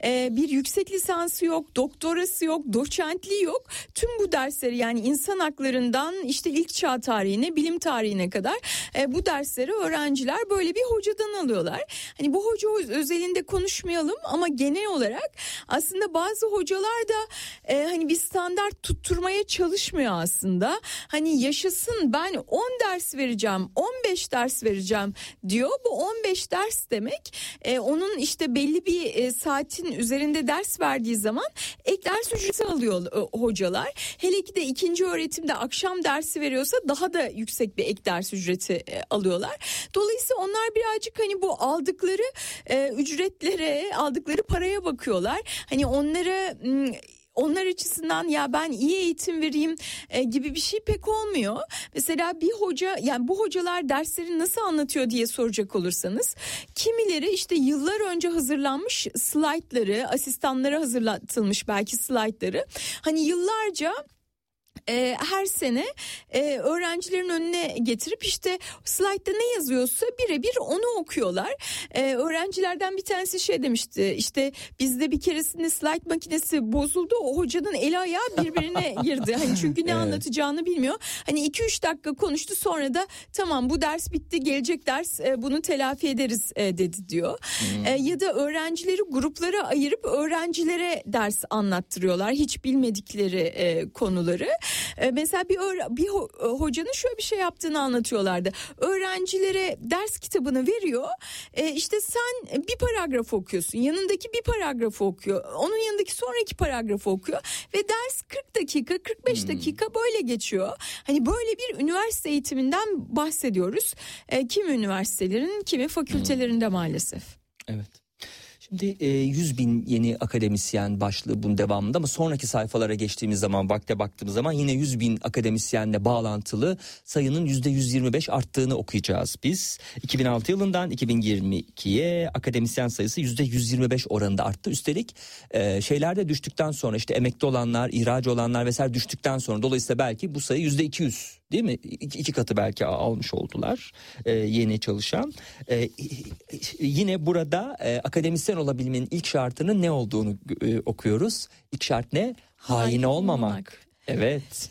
e, bir yüksek lisansı yok doktorası yok doçentliği yok tüm bu dersleri yani insan haklarından işte ilk çağ tarihine bilim tarihine kadar e, bu dersleri öğrenciler böyle bir hocadan alıyorlar. Hani bu hoca özelinde konuşmayalım ama genel olarak aslında bazı hocalar da e, hani bir standart tutturmaya çalışmıyor aslında. Hani yaşasın ben 10 ders vereceğim 15 ders vereceğim diyor. Bu 15 ders demek e, onun işte belli bir e, saatin üzerinde ders verdiği zaman ek ders ücreti alıyor e, hocalar. Hele ki de ikinci öğretimde akşam dersi veriyorsa daha da yüksek bir ek ders ücreti e, alıyorlar. Dolayısıyla onlar birazcık hani bu aldıkları e, ücretlere aldıkları paraya bakıyorlar. Hani onlara m, onlar açısından ya ben iyi eğitim vereyim e, gibi bir şey pek olmuyor. Mesela bir hoca yani bu hocalar dersleri nasıl anlatıyor diye soracak olursanız kimileri işte yıllar önce hazırlanmış slaytları asistanlara hazırlatılmış belki slaytları hani yıllarca e, her sene e, öğrencilerin önüne getirip işte slaytta ne yazıyorsa birebir onu okuyorlar. E, öğrencilerden bir tanesi şey demişti işte bizde bir keresinde slayt makinesi bozuldu o hocanın eli ayağı birbirine girdi. Hani çünkü ne Evet. anlatacağını bilmiyor. Hani 2-3 dakika konuştu sonra da tamam bu ders bitti gelecek ders e, bunu telafi ederiz e, dedi diyor. E, ya da öğrencileri gruplara ayırıp öğrencilere ders anlattırıyorlar hiç bilmedikleri e, konuları. E, mesela bir bir e, hocanın şöyle bir şey yaptığını anlatıyorlardı. Öğrencilere ders kitabını veriyor. E, işte sen bir paragraf okuyorsun. Yanındaki bir paragrafı okuyor. Onun yanındaki sonraki paragrafı okuyor ve ders 40 dakika, 45 dakika böyle geçiyor. Hani böyle bir üniversite eğitiminden bahsediyoruz. E, kimi üniversitelerin, kimi fakültelerinde maalesef. Evet. Şimdi e, 100 bin yeni akademisyen başlığı bunun devamında ama sonraki sayfalara geçtiğimiz zaman vakte baktığımız zaman yine 100 bin akademisyenle bağlantılı sayının %125 arttığını okuyacağız biz. 2006 yılından 2022'ye akademisyen sayısı %125 oranında arttı. Üstelik e, şeyler düştükten sonra işte emekli olanlar, ihraç olanlar vesaire düştükten sonra dolayısıyla belki bu sayı %200 değil mi? İki, iki katı belki almış oldular e, yeni çalışan. E, yine burada e, akademisyen olabilmenin ilk şartının ne olduğunu e, okuyoruz. İlk şart ne? Hain, Hain olmamak. olmamak. Evet.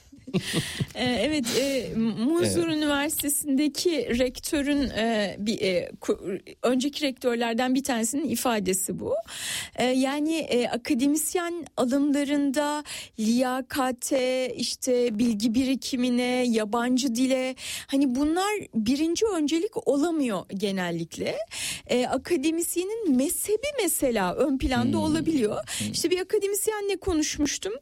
Ee, evet, e, Muzur Üniversitesi'ndeki rektörün e, bir e, ku- önceki rektörlerden bir tanesinin ifadesi bu. E, yani e, akademisyen alımlarında liyakate, işte bilgi birikimine, yabancı dile hani bunlar birinci öncelik olamıyor genellikle. E, akademisyenin mezhebi mesela ön planda olabiliyor. İşte bir akademisyenle konuşmuştum.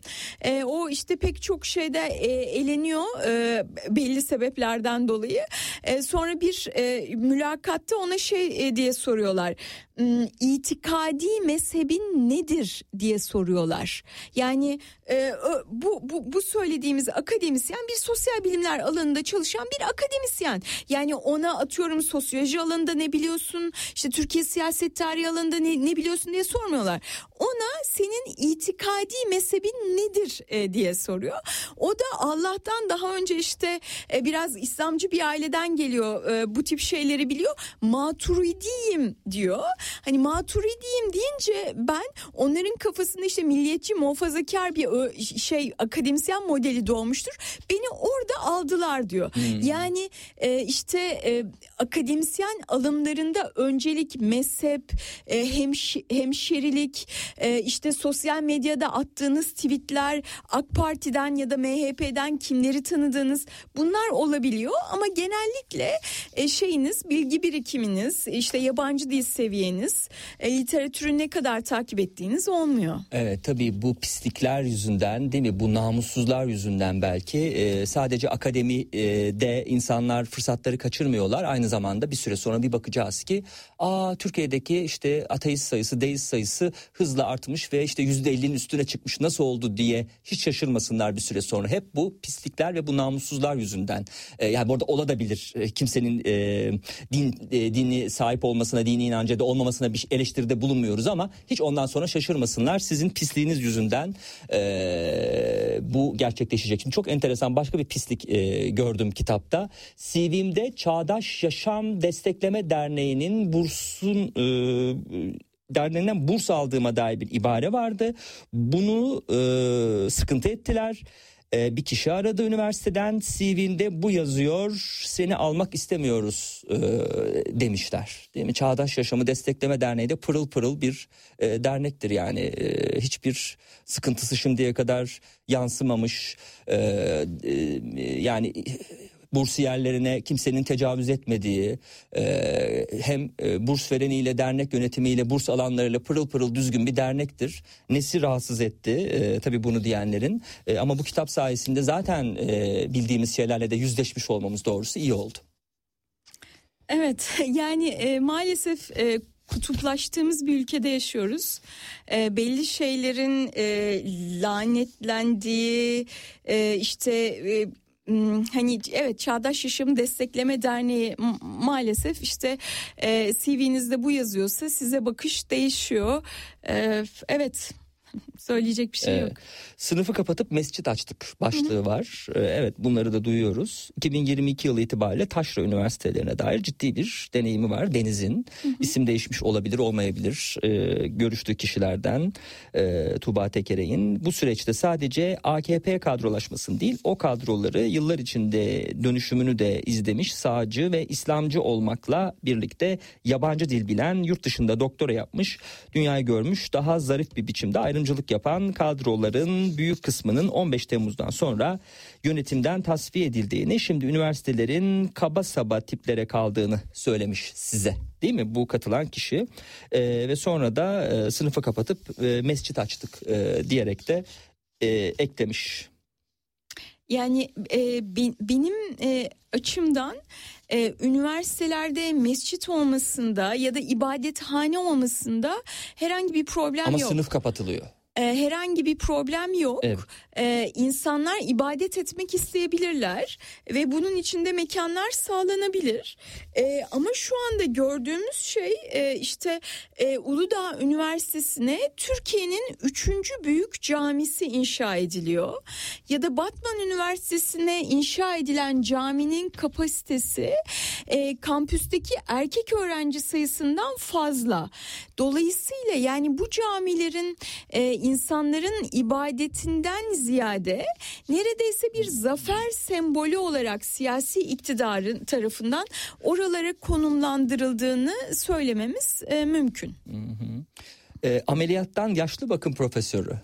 E, o işte pek çok şeyde e, eleniyor e, belli sebeplerden dolayı. E, sonra bir e, mülakatta ona şey e, diye soruyorlar. İtikadi mezhebin nedir diye soruyorlar. Yani e, bu, bu bu söylediğimiz akademisyen bir sosyal bilimler alanında çalışan bir akademisyen. Yani ona atıyorum sosyoloji alanında ne biliyorsun? işte Türkiye siyaset tarihi alanında ne, ne biliyorsun diye sormuyorlar. Ona senin itikadi mezhebin nedir e, diye soruyor. O da Allah'tan daha önce işte e, biraz İslamcı bir aileden geliyor. E, bu tip şeyleri biliyor. Maturidiyim diyor. Hani maturidiyim deyince ben onların kafasında işte milliyetçi muhafazakar bir şey akademisyen modeli doğmuştur. Beni orada aldılar diyor. Yani e, işte e, akademisyen alımlarında öncelik mezhep, e, hemş- hemşerilik, e, işte sosyal medyada attığınız tweetler, AK Parti'den ya da MHP'den kimleri tanıdığınız bunlar olabiliyor ama genellikle e, şeyiniz bilgi birikiminiz, işte yabancı dil seviyeniz, e, literatürü ne kadar takip ettiğiniz olmuyor. Evet tabii bu pislikler yüzünden değil mi bu namussuzlar yüzünden belki e, sadece akademide insanlar fırsatları kaçırmıyorlar. Aynı zamanda bir süre sonra bir bakacağız ki aa Türkiye'deki işte ateist sayısı deist sayısı hızla artmış ve işte %50'nin üstüne çıkmış nasıl oldu diye hiç şaşırmasınlar bir süre sonra. Hep bu pislikler ve bu namussuzlar yüzünden. E, yani bu arada olabilir E, kimsenin e, din e, dini sahip olmasına dini inancı da olmamasına bir eleştiride bulunmuyoruz ama hiç ondan sonra şaşırmasınlar. Sizin pisliğiniz yüzünden e, bu gerçekleşecek. Şimdi çok enteresan başka bir pislik e, gördüm kitapta. CV'mde Çağdaş Yaşam Destekleme Derneği'nin bursun e, derneğinden burs aldığıma dair bir ibare vardı. Bunu e, sıkıntı ettiler. E, bir kişi aradı üniversiteden CV'nde bu yazıyor seni almak istemiyoruz e, demişler. Değil mi? Çağdaş Yaşamı Destekleme Derneği de pırıl pırıl bir e, dernektir yani E, hiçbir sıkıntısı şimdiye kadar yansımamış E, e, yani bursiyerlerine kimsenin tecavüz etmediği e, hem e, burs vereniyle dernek yönetimiyle burs alanlarıyla pırıl pırıl düzgün bir dernektir. Nesi rahatsız etti e, tabii bunu diyenlerin E, ama bu kitap sayesinde zaten e, bildiğimiz şeylerle de yüzleşmiş olmamız doğrusu iyi oldu. Evet yani e, maalesef e, kutuplaştığımız bir ülkede yaşıyoruz. E, belli şeylerin e, lanetlendiği e, işte e, hani evet Çağdaş Yaşamı Destekleme Derneği maalesef işte e, CV'nizde bu yazıyorsa size bakış değişiyor. E, evet söyleyecek bir şey Evet. yok. Sınıfı kapatıp mescit açtık başlığı var. Ee, Evet bunları da duyuyoruz. 2022 yılı itibariyle Taşra Üniversitelerine dair ciddi bir deneyimi var Deniz'in. İsim değişmiş olabilir olmayabilir. Ee, görüştüğü kişilerden e, Tuğba Tekere'in. Bu süreçte sadece AKP kadrolaşmasını değil o kadroları yıllar içinde dönüşümünü de izlemiş sağcı ve İslamcı olmakla birlikte yabancı dil bilen yurt dışında doktora yapmış dünyayı görmüş daha zarif bir biçimde ayrımcılık yapan kadroların büyük kısmının 15 Temmuz'dan sonra yönetimden tasfiye edildiğini şimdi üniversitelerin kaba saba tiplere kaldığını söylemiş size değil mi bu katılan kişi Ee, ve sonra da e, sınıfı kapatıp e, mescit açtık e, diyerek de e, eklemiş. Yani e, be- benim e, açımdan e, üniversitelerde mescit olmasında ya da ibadethane olmasında herhangi bir problem Ama yok. sınıf kapatılıyor. E, herhangi bir problem yok. Evet. E, insanlar ibadet etmek isteyebilirler ve bunun içinde mekanlar sağlanabilir. E, ama şu anda gördüğümüz şey e, işte e, Uludağ Üniversitesi'ne Türkiye'nin üçüncü büyük camisi inşa ediliyor. Ya da Batman Üniversitesi'ne inşa edilen caminin kapasitesi e, kampüsteki erkek öğrenci sayısından fazla. Dolayısıyla yani bu camilerin e, insanların ibadetinden ziyade neredeyse bir zafer sembolü olarak siyasi iktidarın tarafından oralara konumlandırıldığını söylememiz e, mümkün. E, ameliyattan yaşlı bakım profesörü.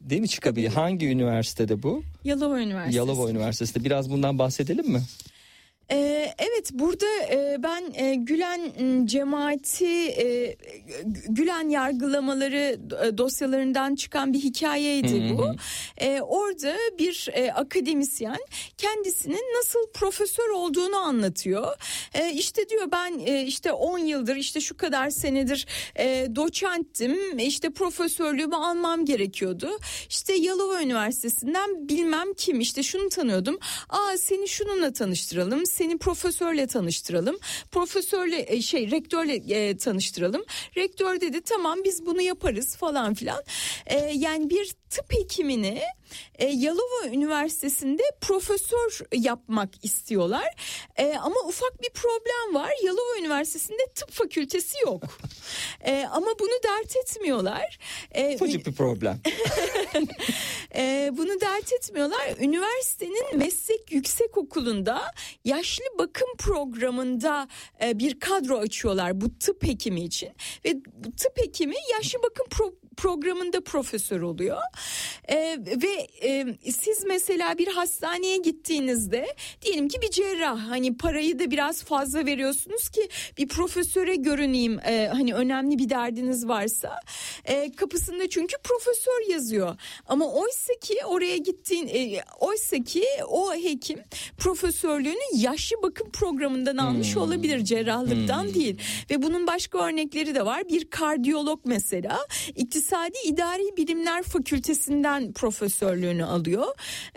Değil mi çıkabilir? Hangi üniversitede bu? Yalova Üniversitesi. Yalova Üniversitesi'nde. Biraz bundan bahsedelim mi? Ee, evet burada e, ben e, Gülen m, cemaati e, Gülen yargılamaları dosyalarından çıkan bir hikayeydi bu. E, orada bir akademisyen kendisinin nasıl profesör olduğunu anlatıyor. İşte diyor ben işte 10 yıldır işte şu kadar senedir doçenttim. İşte profesörlüğümü almam gerekiyordu. İşte Yalova Üniversitesi'nden bilmem kim işte şunu tanıyordum. Aa seni şununla tanıştıralım. Seni profesörle tanıştıralım. Profesörle e, şey rektörle e, tanıştıralım. Rektör dedi tamam biz bunu yaparız falan filan. E, yani bir tıp hekimini e, Yalova Üniversitesi'nde profesör yapmak istiyorlar. E, ama ufak bir problem var. Yalova Üniversitesi'nde tıp fakültesi yok. E, ama bunu dert etmiyorlar. E, Ufacık bir problem. e, bunu dert etmiyorlar. Üniversitenin meslek yüksek okulunda yaşlı bakım programında e, bir kadro açıyorlar bu tıp hekimi için. Ve tıp hekimi yaşlı bakım pro- programında profesör oluyor. E, ve e, siz mesela bir hastaneye gittiğinizde diyelim ki bir cerrah hani parayı da biraz fazla veriyorsunuz ki bir profesöre görüneyim e, hani önemli bir derdiniz varsa E, kapısında çünkü profesör yazıyor. Ama oysa ki oraya gittiğin e, oysa ki o hekim profesörlüğünü yaşlı bakım programından almış olabilir cerrahlıktan değil. Ve bunun başka örnekleri de var. Bir kardiyolog mesela iktisadi idari bilimler fakültesinden profesörlüğünü alıyor.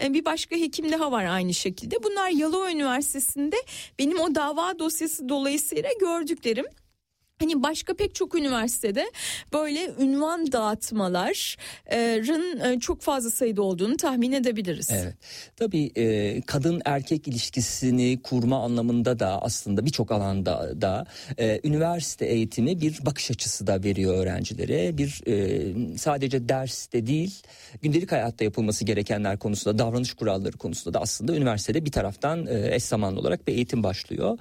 E, bir başka hekim daha var aynı şekilde. Bunlar Yalova Üniversitesi'nde benim o dava dosyası dolayısıyla gördüklerim Hani başka pek çok üniversitede böyle ünvan dağıtmaların e, çok fazla sayıda olduğunu tahmin edebiliriz. Evet. Tabii e, kadın erkek ilişkisini kurma anlamında da aslında birçok alanda da e, üniversite eğitimi bir bakış açısı da veriyor öğrencilere. Bir sadece derste değil gündelik hayatta yapılması gerekenler konusunda davranış kuralları konusunda da aslında üniversitede bir taraftan e, eş zamanlı olarak bir eğitim başlıyor.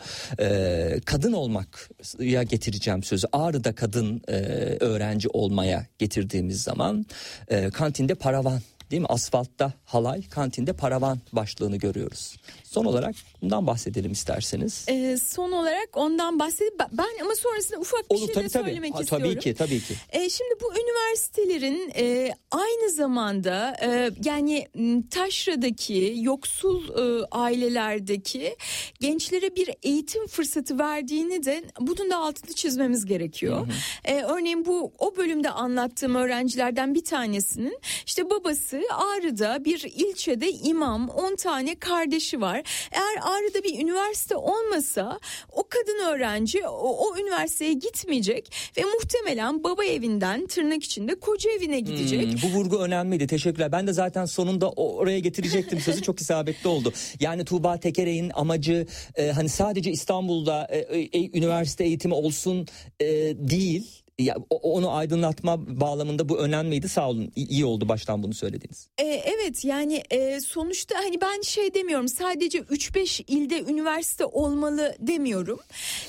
Kadın olmakya getireceğim sözü. Ağrı'da kadın e, öğrenci olmaya getirdiğimiz zaman e, kantinde paravan değil mi? Asfaltta halay, kantinde paravan başlığını görüyoruz. Son olarak bundan bahsedelim isterseniz. E, son olarak ondan bahsedip ben ama sonrasında ufak bir Olur şey tabii de tabii. söylemek Ha, istiyorum. Tabii ki tabii ki. E, şimdi bu üniversitelerin e, aynı zamanda e, yani taşradaki yoksul e, ailelerdeki gençlere bir eğitim fırsatı verdiğini de bunun da altını çizmemiz gerekiyor. E, örneğin bu o bölümde anlattığım öğrencilerden bir tanesinin işte babası Ağrı'da bir ilçede imam 10 tane kardeşi var. Eğer Ağrı'da bir üniversite olmasa o kadın öğrenci o, o üniversiteye gitmeyecek ve muhtemelen baba evinden tırnak içinde koca evine gidecek. Hmm, bu vurgu önemliydi. Teşekkürler. Ben de zaten sonunda oraya getirecektim sözü çok isabetli oldu. Yani Tuğba Tekerek'in amacı e, hani sadece İstanbul'da e, e, üniversite eğitimi olsun e, değil. Ya, onu aydınlatma bağlamında bu önemliydi. Sağ olun. İyi oldu baştan bunu söylediğiniz. E, evet yani e, sonuçta hani ben şey demiyorum sadece 3-5 ilde üniversite olmalı demiyorum.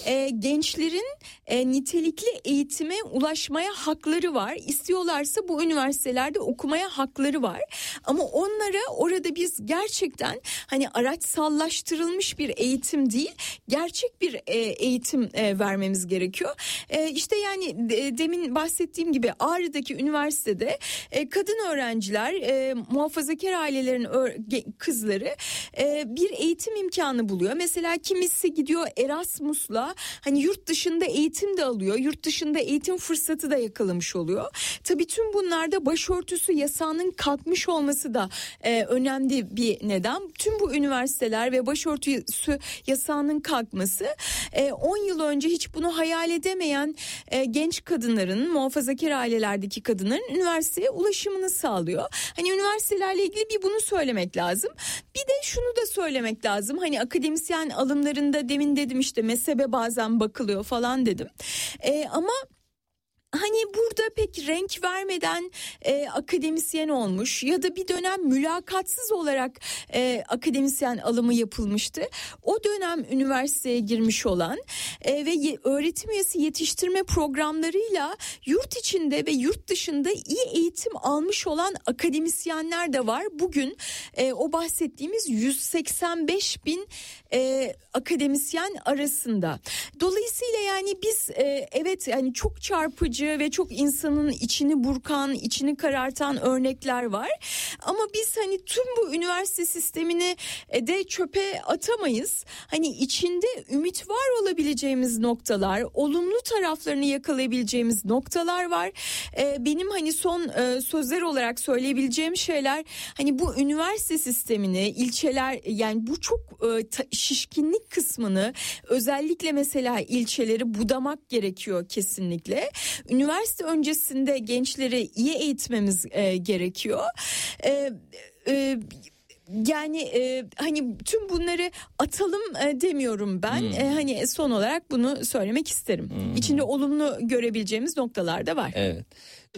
E, gençlerin e, nitelikli eğitime ulaşmaya hakları var. İstiyorlarsa bu üniversitelerde okumaya hakları var. Ama onlara orada biz gerçekten hani araçsallaştırılmış bir eğitim değil gerçek bir e, eğitim e, vermemiz gerekiyor. E, işte yani de- demin bahsettiğim gibi Ağrı'daki üniversitede e, kadın öğrenciler e, muhafazakar ailelerin kızları bir eğitim imkanı buluyor. Mesela kimisi gidiyor Erasmus'la hani yurt dışında eğitim de alıyor. Yurt dışında eğitim fırsatı da yakalamış oluyor. Tabii tüm bunlarda başörtüsü yasağının kalkmış olması da e, önemli bir neden. Tüm bu üniversiteler ve başörtüsü yasağının kalkması e, 10 yıl önce hiç bunu hayal edemeyen e, genç kadınların muhafazakar ailelerdeki kadınların üniversiteye ulaşımını sağlıyor. Hani üniversitelerle ilgili bir bunu söylemek lazım. Bir de şunu da söylemek lazım. Hani akademisyen alımlarında demin dedim işte mezhebe bazen bakılıyor falan dedim. E, ama hani burada pek renk vermeden e, akademisyen olmuş ya da bir dönem mülakatsız olarak e, akademisyen alımı yapılmıştı. O dönem üniversiteye girmiş olan e, ve ye- öğretim üyesi yetiştirme programlarıyla yurt içinde ve yurt dışında iyi eğitim almış olan akademisyenler de var. Bugün e, o bahsettiğimiz 185 bin e, akademisyen arasında. Dolayısıyla yani biz e, evet yani çok çarpıcı ve çok insanın içini burkan, içini karartan örnekler var. Ama biz hani tüm bu üniversite sistemini e, de çöpe atamayız. Hani içinde ümit var olabileceğimiz noktalar, olumlu taraflarını yakalayabileceğimiz noktalar var. E, benim hani son e, sözler olarak söyleyebileceğim şeyler hani bu üniversite sistemini ilçeler yani bu çok e, ta- şişkinlik kısmını özellikle mesela ilçeleri budamak gerekiyor kesinlikle. üniversite öncesinde gençleri iyi eğitmemiz e, gerekiyor. E, e, yani e, hani tüm bunları atalım e, demiyorum ben. E, hani son olarak bunu söylemek isterim. İçinde olumlu görebileceğimiz noktalar da var. Evet.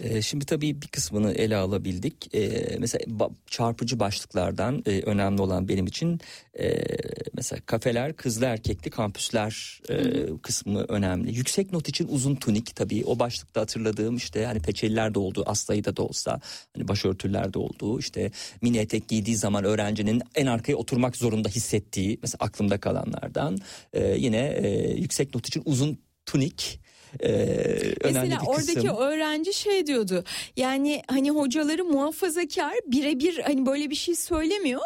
Ee, şimdi tabii bir kısmını ele alabildik. Ee, mesela ba- çarpıcı başlıklardan e, önemli olan benim için e, mesela kafeler, kızlı erkekli kampüsler e, kısmı önemli. Yüksek not için uzun tunik tabii o başlıkta hatırladığım işte hani peçeliler de olduğu, aslayı da olsa hani başörtüler de olduğu işte mini etek giydiği zaman öğrencinin en arkaya oturmak zorunda hissettiği mesela aklımda kalanlardan e, yine e, yüksek not için uzun tunik e, önemli Mesela bir oradaki kısım. öğrenci şey diyordu. Yani hani hocaları muhafazakar birebir hani böyle bir şey söylemiyor.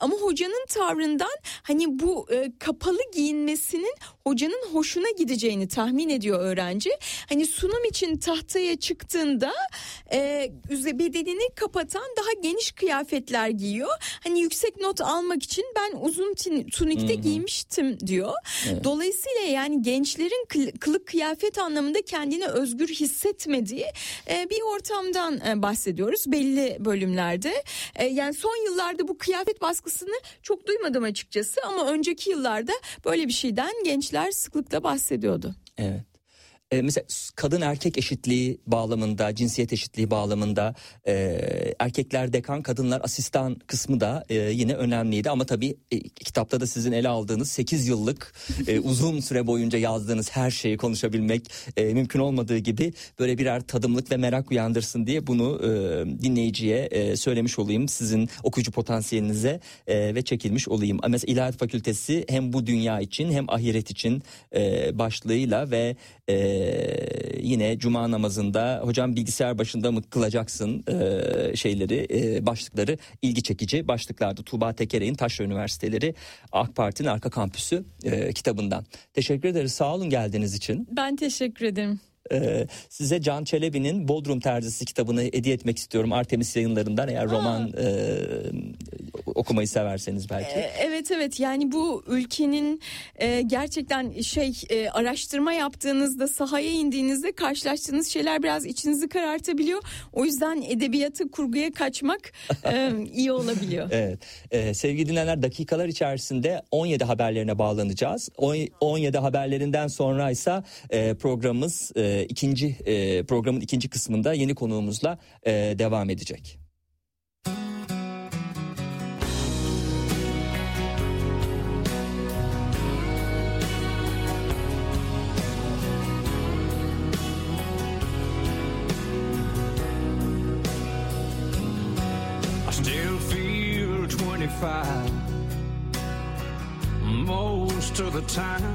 Ama hocanın tavrından hani bu e, kapalı giyinmesinin hocanın hoşuna gideceğini tahmin ediyor öğrenci. Hani sunum için tahtaya çıktığında e, bedenini kapatan daha geniş kıyafetler giyiyor. Hani yüksek not almak için ben uzun tunikte giymiştim diyor. Dolayısıyla yani gençlerin kıl- kılık kıyafet anlamında kendini özgür hissetmediği e, bir ortamdan e, bahsediyoruz belli bölümlerde. E, yani son yıllarda bu kıyafet baskısını çok duymadım açıkçası ama önceki yıllarda böyle bir şeyden gençler sıklıkla bahsediyordu. Evet. E, mesela kadın erkek eşitliği bağlamında, cinsiyet eşitliği bağlamında e, erkekler dekan, kadınlar asistan kısmı da e, yine önemliydi. Ama tabii e, kitapta da sizin ele aldığınız 8 yıllık e, uzun süre boyunca yazdığınız her şeyi konuşabilmek e, mümkün olmadığı gibi böyle birer tadımlık ve merak uyandırsın diye bunu e, dinleyiciye e, söylemiş olayım. Sizin okuyucu potansiyelinize e, ve çekilmiş olayım. Mesela İlahiyat Fakültesi hem bu dünya için hem ahiret için e, başlığıyla ve e, yine cuma namazında hocam bilgisayar başında mı kılacaksın e, şeyleri e, başlıkları ilgi çekici başlıklardı. Tuğba Tekere'nin Taşra Üniversiteleri AK Parti'nin arka kampüsü e, kitabından. Teşekkür ederiz sağ olun geldiğiniz için. Ben teşekkür ederim. Ee, size Can Çelebi'nin Bodrum Terzisi kitabını hediye etmek istiyorum Artemis yayınlarından eğer roman e, okumayı severseniz belki. E, Evet evet yani bu ülkenin e, gerçekten şey e, araştırma yaptığınızda sahaya indiğinizde karşılaştığınız şeyler biraz içinizi karartabiliyor. O yüzden edebiyatı kurguya kaçmak e, iyi olabiliyor. Evet. Ee, sevgili dinleyenler dakikalar içerisinde 17 haberlerine bağlanacağız. On- 17 haberlerinden sonra ise e, programımız e, ikinci e, programın ikinci kısmında yeni konuğumuzla e, devam edecek. I still feel 25 most of the time.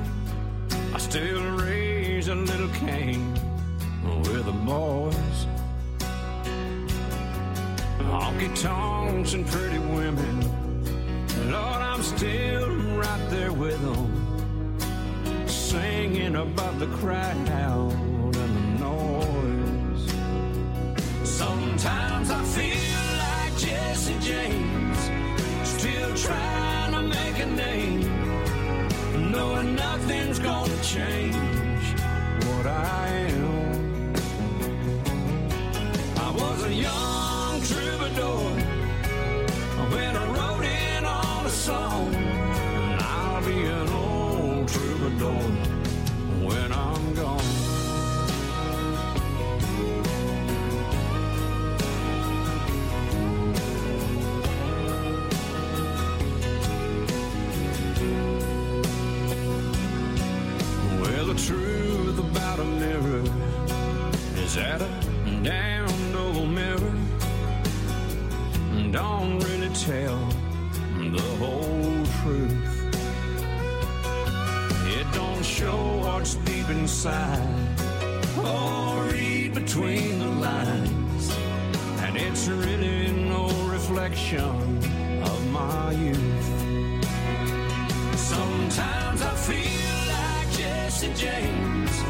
Jesse James,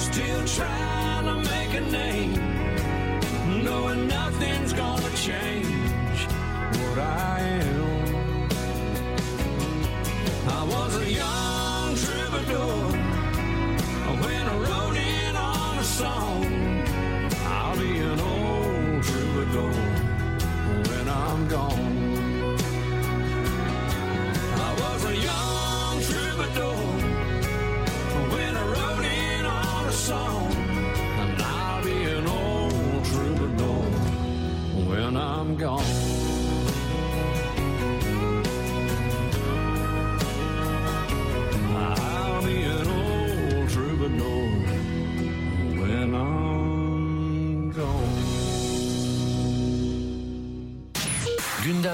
still trying to make a name, knowing nothing's gonna change what I am. I was a young troubadour when I wrote in on a song,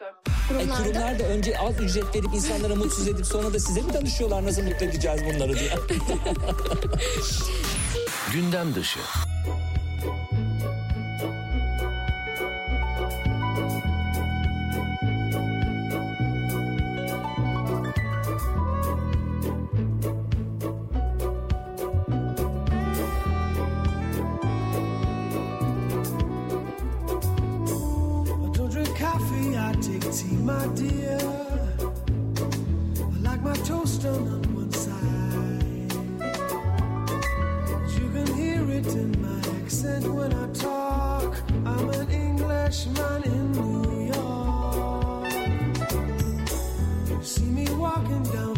E, Kurumlarda kurumlar da önce az ücret verip insanlara mutsuz edip sonra da size mi danışıyorlar nasıl mutlu edeceğiz bunları diye. Gündem dışı. Tea, my dear. I like my toast done on one side. You can hear it in my accent when I talk. I'm an Englishman in New York. You see me walking down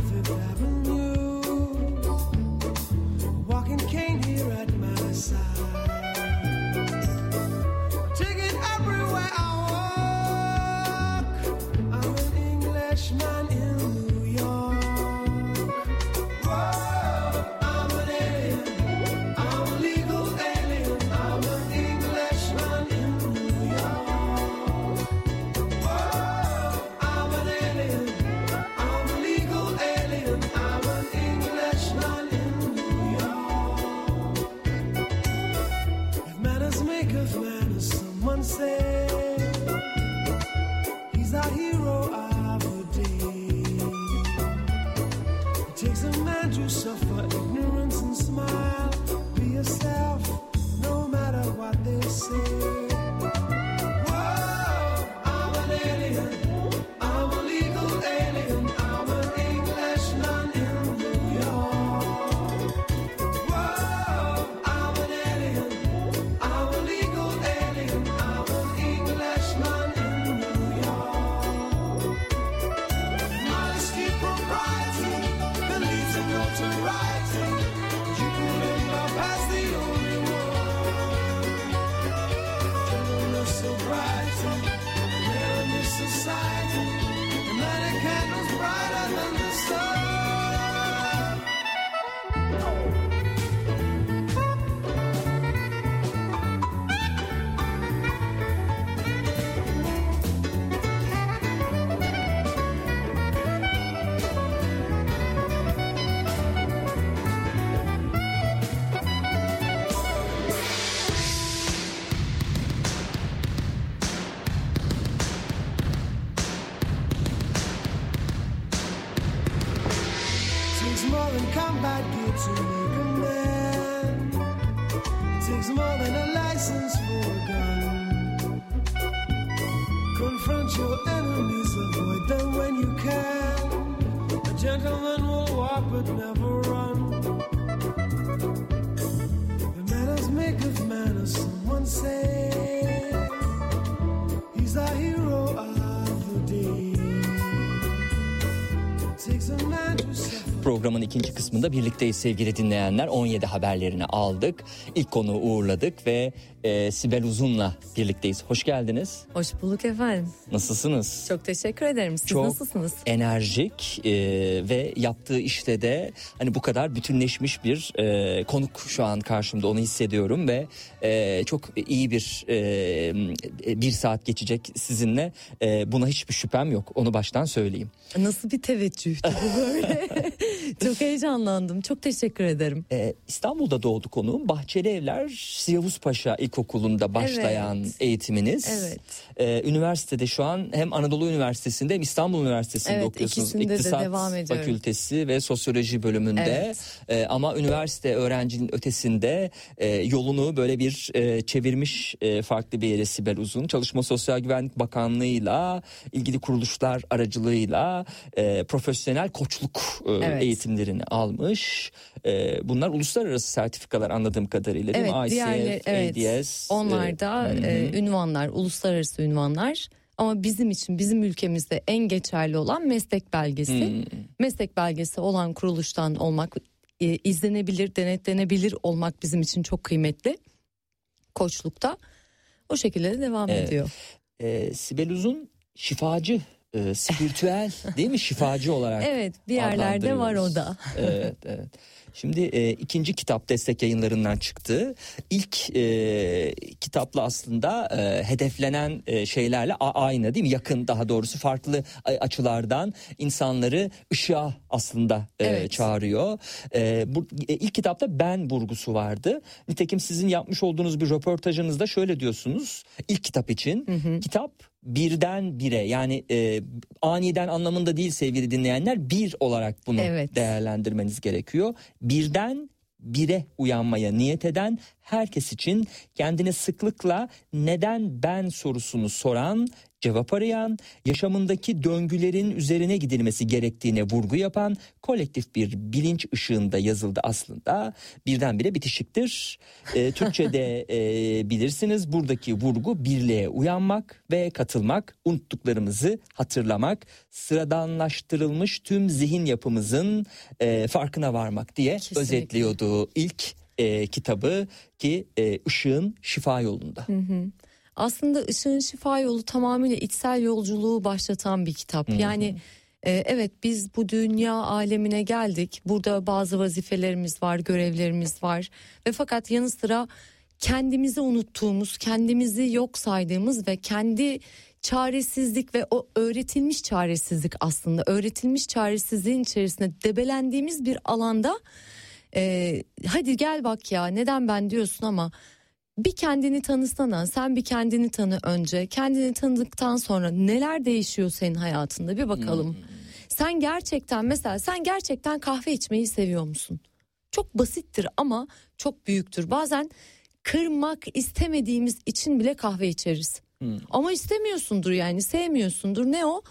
ikinci kısmında birlikteyiz sevgili dinleyenler. 17 haberlerini aldık. İlk konuğu uğurladık ve e, Sibel Uzun'la birlikteyiz. Hoş geldiniz. Hoş bulduk efendim. Nasılsınız? Çok teşekkür ederim. Siz Çok nasılsınız? enerjik e, ve yaptığı işte de hani bu kadar bütünleşmiş bir e, konuk şu an karşımda onu hissediyorum ve e, çok iyi bir e, bir saat geçecek sizinle E, buna hiçbir şüphem yok onu baştan söyleyeyim. Nasıl bir teveccühtü bu böyle? Çok heyecanlandım. Çok teşekkür ederim. E, İstanbul'da doğdu konuğum Bahçeli Evler Yavuz Paşa İlkokulu'nda başlayan Evet. eğitiminiz. Evet. E, üniversitede şu an hem Anadolu Üniversitesi'nde hem İstanbul Üniversitesi'nde Evet, okuyorsunuz. ikisinde de İktisat devam ediyorum. Fakültesi ve Sosyoloji bölümünde. Evet. E, ama üniversite öğrencinin ötesinde e, yolunu böyle bir e, çevirmiş e, farklı bir yere Sibel Uzun. Çalışma Sosyal Güvenlik Bakanlığı'yla ilgili kuruluşlar aracılığıyla e, profesyonel koçluk e, Evet. eğitimlerini almış. E, bunlar uluslararası sertifikalar anladığım kadarıyla değil Evet, mi? ICF, evet. ADS. Onlar da e, e, ünvanlar, uluslararası ünvanlar. Ama bizim için bizim ülkemizde en geçerli olan meslek belgesi. Hmm. Meslek belgesi olan kuruluştan olmak e, izlenebilir, denetlenebilir olmak bizim için çok kıymetli. Koçlukta o şekilde de devam Evet. ediyor. Ee, Sibel Uzun şifacı, e, spiritüel değil mi şifacı olarak? Evet bir yerlerde var o da. evet, evet. Şimdi e, ikinci kitap destek yayınlarından çıktı. İlk e, kitapla aslında e, hedeflenen e, şeylerle aynı değil mi? Yakın daha doğrusu farklı açılardan insanları ışığa aslında e, Evet. çağırıyor. E, bu e, ilk kitapta ben vurgusu vardı. Nitekim sizin yapmış olduğunuz bir röportajınızda şöyle diyorsunuz. İlk kitap için kitap birden bire yani e, aniden anlamında değil sevgili dinleyenler bir olarak bunu Evet. değerlendirmeniz gerekiyor. Birden bire uyanmaya niyet eden herkes için kendine sıklıkla neden ben sorusunu soran, cevap arayan, yaşamındaki döngülerin üzerine gidilmesi gerektiğine vurgu yapan kolektif bir bilinç ışığında yazıldı aslında. Birdenbire bitişiktir. Ee, Türkçe'de e, bilirsiniz buradaki vurgu birliğe uyanmak ve katılmak, unuttuklarımızı hatırlamak, sıradanlaştırılmış tüm zihin yapımızın e, farkına varmak diye Kesinlikle. özetliyordu ilk e, kitabı ki e, ışığın şifa yolunda. Aslında Işığın Şifa Yolu tamamıyla içsel yolculuğu başlatan bir kitap. Yani e, evet biz bu dünya alemine geldik. Burada bazı vazifelerimiz var, görevlerimiz var. Ve fakat yanı sıra kendimizi unuttuğumuz, kendimizi yok saydığımız ve kendi çaresizlik ve o öğretilmiş çaresizlik aslında öğretilmiş çaresizliğin içerisinde debelendiğimiz bir alanda e, hadi gel bak ya neden ben diyorsun ama bir kendini tanısana sen bir kendini tanı önce kendini tanıdıktan sonra neler değişiyor senin hayatında bir bakalım. Sen gerçekten mesela sen gerçekten kahve içmeyi seviyor musun? Çok basittir ama çok büyüktür. Bazen kırmak istemediğimiz için bile kahve içeriz. Ama istemiyorsundur yani sevmiyorsundur. Ne o?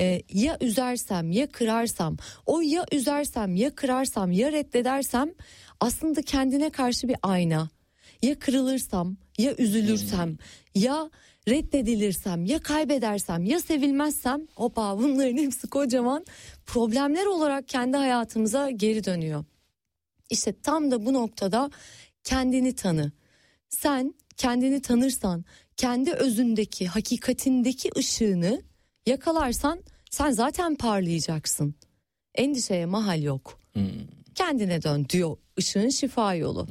Ee, ya üzersem ya kırarsam o ya üzersem ya kırarsam ya reddedersem aslında kendine karşı bir ayna. Ya kırılırsam ya üzülürsem ya reddedilirsem ya kaybedersem ya sevilmezsem hopa bunların hepsi kocaman problemler olarak kendi hayatımıza geri dönüyor. İşte tam da bu noktada kendini tanı. Sen kendini tanırsan, kendi özündeki, hakikatindeki ışığını yakalarsan sen zaten parlayacaksın. Endişeye mahal yok. Kendine dön diyor ışığın şifa yolu.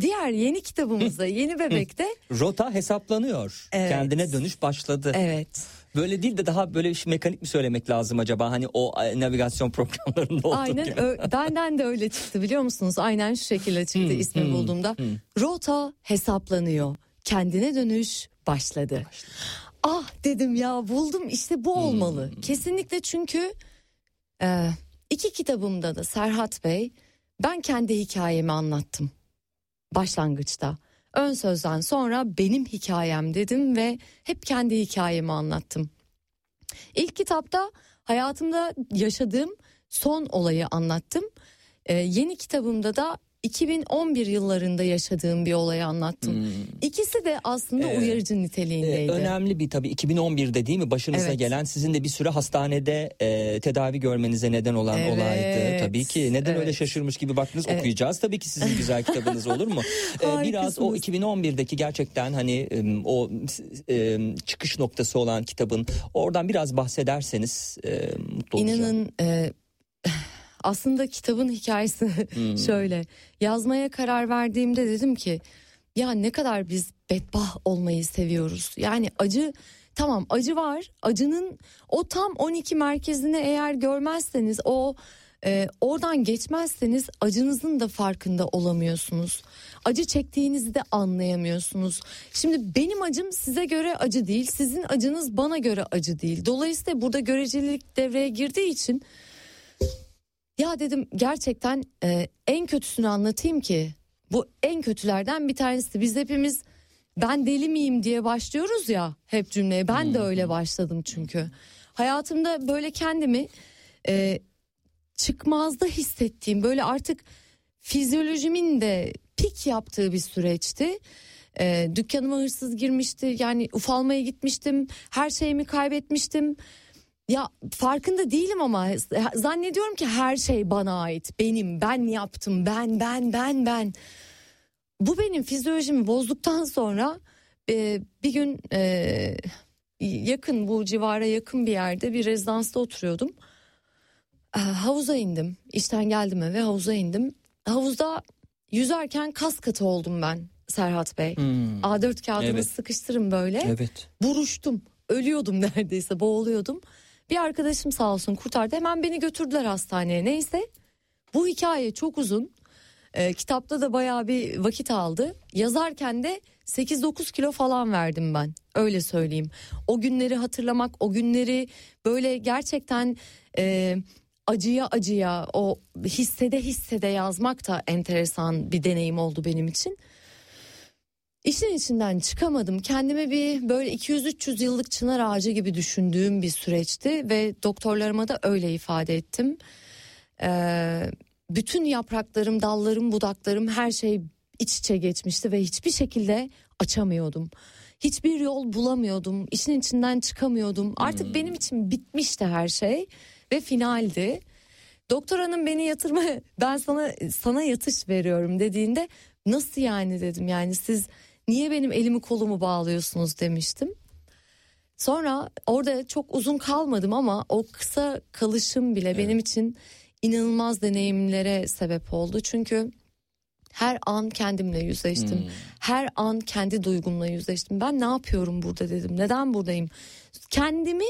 Diğer yeni kitabımızda Yeni Bebek'te Rota hesaplanıyor. Evet. Kendine dönüş başladı. evet Böyle değil de daha böyle bir şey- mekanik mi söylemek lazım acaba? Hani o e, navigasyon programlarında olduğu Aynen gibi. ö- benden de öyle çıktı biliyor musunuz? Aynen şu şekilde çıktı ismi bulduğumda. Rota hesaplanıyor. Kendine dönüş başladı. Ah dedim ya buldum işte bu olmalı. Kesinlikle çünkü e, iki kitabımda da Serhat Bey ben kendi hikayemi anlattım. Başlangıçta. Ön sözden sonra benim hikayem dedim ve hep kendi hikayemi anlattım. İlk kitapta hayatımda yaşadığım son olayı anlattım. Ee, yeni kitabımda da 2011 yıllarında yaşadığım bir olayı anlattım. İkisi de aslında Ee, uyarıcı niteliğindeydi. önemli bir tabii 2011'de değil mi başınıza Evet. gelen sizin de bir süre hastanede e, tedavi görmenize neden olan Evet. olaydı. Tabii ki neden öyle Evet. şaşırmış gibi baktınız Evet. okuyacağız tabii ki sizin güzel kitabınız olur mu? Ee, biraz o Harikasınız. 2011'deki gerçekten hani o em, çıkış noktası olan kitabın oradan biraz bahsederseniz e, mutlu olacağım. İnanın e, aslında kitabın hikayesi şöyle. Yazmaya karar verdiğimde dedim ki ya ne kadar biz bedbah olmayı seviyoruz. Yani acı tamam acı var. Acının o tam 12 merkezini eğer görmezseniz o e, oradan geçmezseniz acınızın da farkında olamıyorsunuz. Acı çektiğinizi de anlayamıyorsunuz. Şimdi benim acım size göre acı değil, sizin acınız bana göre acı değil. Dolayısıyla burada görecelilik devreye girdiği için ya dedim gerçekten e, en kötüsünü anlatayım ki bu en kötülerden bir tanesi. Biz hepimiz ben deli miyim diye başlıyoruz ya hep cümleye. Ben de öyle başladım çünkü. Hayatımda böyle kendimi e, çıkmazda hissettiğim böyle artık fizyolojimin de pik yaptığı bir süreçti. E, dükkanıma hırsız girmişti yani ufalmaya gitmiştim her şeyimi kaybetmiştim. Ya farkında değilim ama zannediyorum ki her şey bana ait. Benim, ben yaptım, ben, ben, ben, ben. Bu benim fizyolojimi bozduktan sonra e, bir gün e, yakın bu civara yakın bir yerde bir rezidansta oturuyordum. E, havuza indim. İşten geldim eve havuza indim. Havuzda yüzerken kas katı oldum ben Serhat Bey. Hmm. A4 kağıdını Evet. sıkıştırın böyle. Evet. Buruştum. Ölüyordum neredeyse boğuluyordum. Bir arkadaşım sağ olsun kurtardı. Hemen beni götürdüler hastaneye. Neyse bu hikaye çok uzun. Ee, kitapta da bayağı bir vakit aldı. Yazarken de 8-9 kilo falan verdim ben. Öyle söyleyeyim. O günleri hatırlamak, o günleri böyle gerçekten e, acıya acıya, o hissede hissede yazmak da enteresan bir deneyim oldu benim için. İşin içinden çıkamadım. Kendimi bir böyle 200-300 yıllık çınar ağacı gibi düşündüğüm bir süreçti ve doktorlarıma da öyle ifade ettim. Ee, bütün yapraklarım, dallarım, budaklarım her şey iç içe geçmişti ve hiçbir şekilde açamıyordum. Hiçbir yol bulamıyordum. İşin içinden çıkamıyordum. Artık benim için bitmişti her şey ve finaldi. Doktor hanım beni yatırma ben sana sana yatış veriyorum dediğinde nasıl yani dedim yani siz niye benim elimi kolumu bağlıyorsunuz demiştim. Sonra orada çok uzun kalmadım ama o kısa kalışım bile benim için inanılmaz deneyimlere sebep oldu. Çünkü her an kendimle yüzleştim. Her an kendi duygumla yüzleştim. Ben ne yapıyorum burada dedim. Neden buradayım? Kendimi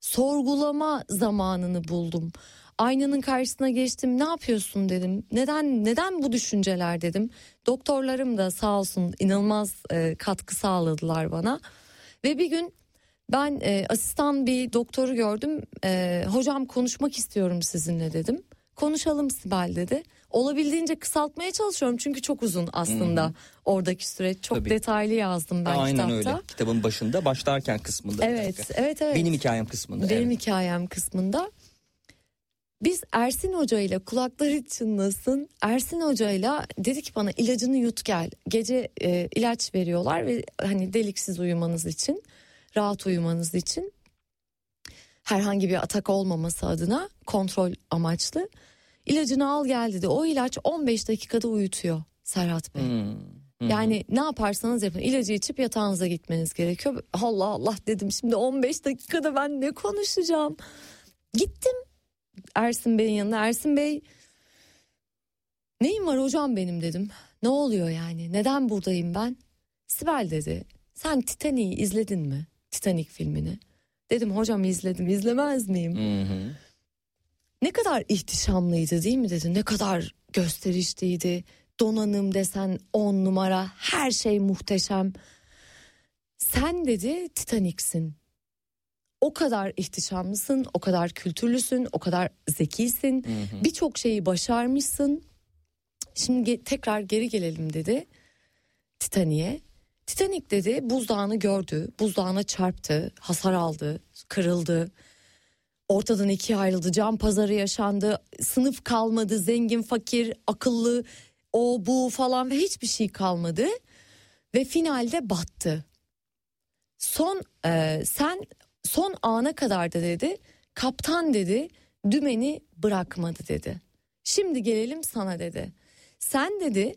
sorgulama zamanını buldum. Aynanın karşısına geçtim. Ne yapıyorsun dedim. Neden neden bu düşünceler dedim. Doktorlarım da sağ olsun inanılmaz e, katkı sağladılar bana. Ve bir gün ben e, asistan bir doktoru gördüm. E, hocam konuşmak istiyorum sizinle dedim. Konuşalım Sibel dedi. Olabildiğince kısaltmaya çalışıyorum çünkü çok uzun aslında oradaki süreç. Çok Tabii. detaylı yazdım ben Aynen kitapta. öyle. Kitabın başında başlarken kısmında. Evet, evet, evet. Benim hikayem kısmında. Benim evet. hikayem kısmında. Biz Ersin Hoca ile kulakları çınlasın. Ersin Hoca ile dedi ki bana ilacını yut gel. Gece e, ilaç veriyorlar ve hani deliksiz uyumanız için, rahat uyumanız için herhangi bir atak olmaması adına kontrol amaçlı. İlacını al gel dedi. O ilaç 15 dakikada uyutuyor Serhat Bey. Hmm. Yani ne yaparsanız yapın ilacı içip yatağınıza gitmeniz gerekiyor. Allah Allah dedim şimdi 15 dakikada ben ne konuşacağım. Gittim Ersin Bey'in yanına. Ersin Bey neyim var hocam benim dedim. Ne oluyor yani neden buradayım ben? Sibel dedi sen Titanic'i izledin mi? Titanic filmini. Dedim hocam izledim izlemez miyim? Hı hı. Ne kadar ihtişamlıydı değil mi dedi. Ne kadar gösterişliydi. Donanım desen on numara her şey muhteşem. Sen dedi Titanic'sin. O kadar ihtişamlısın, o kadar kültürlüsün, o kadar zekisin. Birçok şeyi başarmışsın. Şimdi ge- tekrar geri gelelim dedi Titanic'e. Titanic dedi buzdağını gördü, buzdağına çarptı, hasar aldı, kırıldı. Ortadan ikiye ayrıldı, cam pazarı yaşandı, sınıf kalmadı, zengin, fakir, akıllı, o bu falan ve hiçbir şey kalmadı. Ve finalde battı. Son e, sen son ana kadar da dedi kaptan dedi dümeni bırakmadı dedi. Şimdi gelelim sana dedi. Sen dedi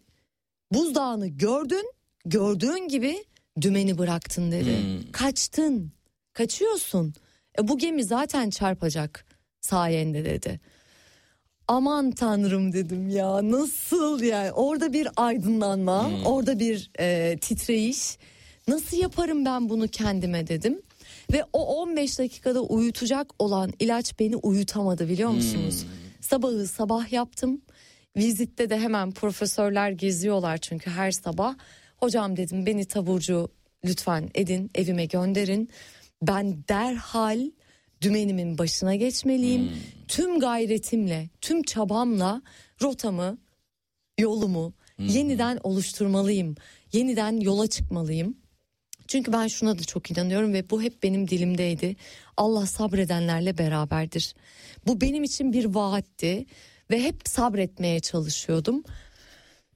buzdağını gördün gördüğün gibi dümeni bıraktın dedi. Kaçtın kaçıyorsun. E, bu gemi zaten çarpacak sayende dedi. Aman tanrım dedim ya nasıl yani orada bir aydınlanma orada bir e, titreyiş nasıl yaparım ben bunu kendime dedim. Ve o 15 dakikada uyutacak olan ilaç beni uyutamadı biliyor musunuz? Sabahı sabah yaptım. Vizitte de hemen profesörler geziyorlar çünkü her sabah. Hocam dedim beni taburcu lütfen edin evime gönderin. Ben derhal dümenimin başına geçmeliyim. Tüm gayretimle, tüm çabamla rotamı, yolumu yeniden oluşturmalıyım. Yeniden yola çıkmalıyım. Çünkü ben şuna da çok inanıyorum ve bu hep benim dilimdeydi. Allah sabredenlerle beraberdir. Bu benim için bir vaatti ve hep sabretmeye çalışıyordum.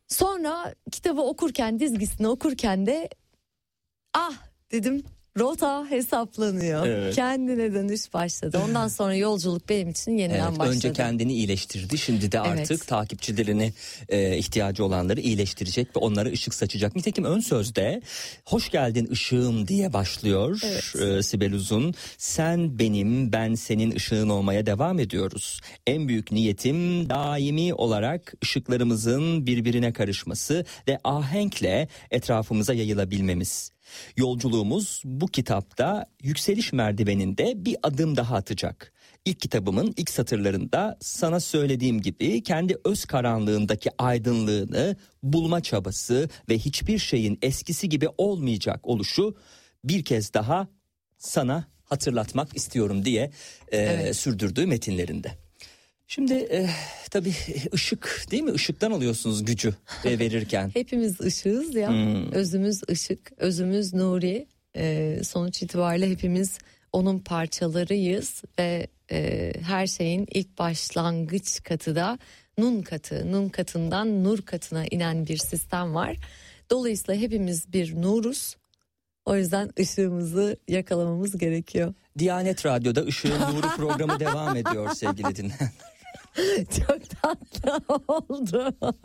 Sonra kitabı okurken, dizgisini okurken de ah dedim Rota hesaplanıyor. Evet. Kendine dönüş başladı. Ondan sonra yolculuk benim için yeniden Evet, başladı. önce kendini iyileştirdi. Şimdi de Evet. artık takipçilerini e, ihtiyacı olanları iyileştirecek ve onlara ışık saçacak. Nitekim ön sözde hoş geldin ışığım diye başlıyor e, Sibel Uzun. Sen benim ben senin ışığın olmaya devam ediyoruz. En büyük niyetim daimi olarak ışıklarımızın birbirine karışması ve ahenkle etrafımıza yayılabilmemiz. Yolculuğumuz bu kitapta yükseliş merdiveninde bir adım daha atacak. İlk kitabımın ilk satırlarında sana söylediğim gibi kendi öz karanlığındaki aydınlığını bulma çabası ve hiçbir şeyin eskisi gibi olmayacak oluşu bir kez daha sana hatırlatmak istiyorum diye e, Evet. sürdürdüğü metinlerinde. Şimdi e, tabii ışık değil mi? Işıktan alıyorsunuz gücü e, verirken. Hepimiz ışığız ya. Hmm. Özümüz ışık, özümüz nuri. Ee, sonuç itibariyle hepimiz onun parçalarıyız ve e, her şeyin ilk başlangıç katı da nun katı. Nun katından nur katına inen bir sistem var. Dolayısıyla hepimiz bir nuruz. O yüzden ışığımızı yakalamamız gerekiyor. Diyanet Radyo'da Işığın Nuru programı devam ediyor sevgili dinleyenler. Çok tatlı oldu.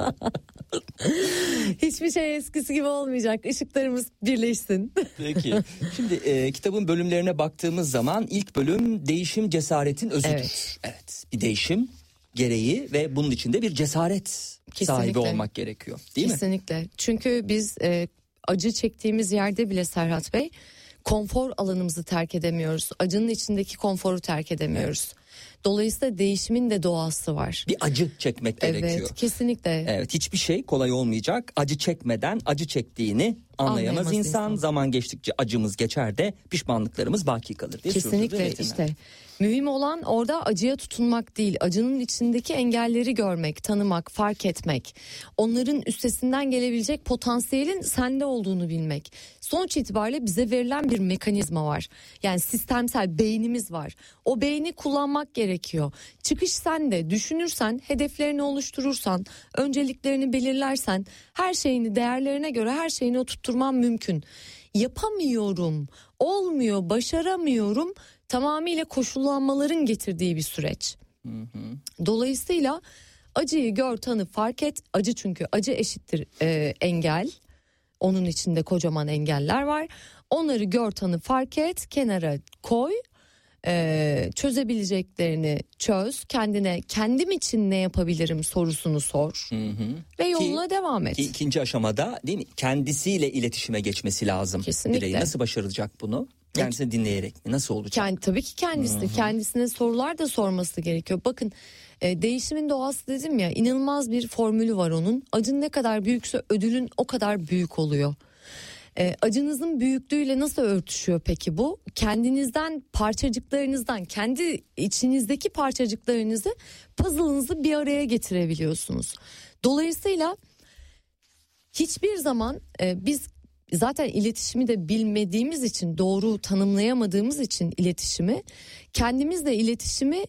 Hiçbir şey eskisi gibi olmayacak. Işıklarımız birleşsin. Peki. Şimdi e, kitabın bölümlerine baktığımız zaman ilk bölüm değişim cesaretin özüdür. Evet. Evet. Bir değişim gereği ve bunun içinde bir cesaret sahibi Kesinlikle. olmak gerekiyor. Değil mi? Kesinlikle. Çünkü biz e, acı çektiğimiz yerde bile Serhat Bey konfor alanımızı terk edemiyoruz. Acının içindeki konforu terk edemiyoruz. Dolayısıyla değişimin de doğası var. Bir acı çekmek gerekiyor. Evet, kesinlikle. Evet hiçbir şey kolay olmayacak. Acı çekmeden acı çektiğini anlayamaz, Anlayamaz insan. insan. Zaman geçtikçe acımız geçer de pişmanlıklarımız baki kalır diye Kesinlikle işte mühim olan orada acıya tutunmak değil acının içindeki engelleri görmek tanımak fark etmek. Onların üstesinden gelebilecek potansiyelin sende olduğunu bilmek. Sonuç itibariyle bize verilen bir mekanizma var. Yani sistemsel beynimiz var. O beyni kullanmak gerekiyor. Çıkış sende düşünürsen hedeflerini oluşturursan önceliklerini belirlersen her şeyini değerlerine göre her şeyini oturtturman mümkün yapamıyorum, olmuyor, başaramıyorum tamamıyla koşullanmaların getirdiği bir süreç. Dolayısıyla acıyı gör, tanı, fark et. Acı çünkü acı eşittir e, engel. Onun içinde kocaman engeller var. Onları gör, tanı, fark et, kenara koy. E, çözebileceklerini çöz. Kendine kendim için ne yapabilirim sorusunu sor. Ve yoluna devam et. Ki ikinci aşamada değil mi? Kendisiyle iletişime geçmesi lazım. Kesinlikle. Birey nasıl başaracak bunu? Kendisini dinleyerek mi? Nasıl olacak? Kendi, tabii ki kendisi kendisine sorular da sorması gerekiyor. Bakın e, değişimin doğası dedim ya inanılmaz bir formülü var onun. Acın ne kadar büyükse ödülün o kadar büyük oluyor. E, acınızın büyüklüğüyle nasıl örtüşüyor peki bu? Kendinizden parçacıklarınızdan kendi içinizdeki parçacıklarınızı puzzle'ınızı bir araya getirebiliyorsunuz. Dolayısıyla hiçbir zaman e, biz zaten iletişimi de bilmediğimiz için doğru tanımlayamadığımız için iletişimi kendimizle iletişimi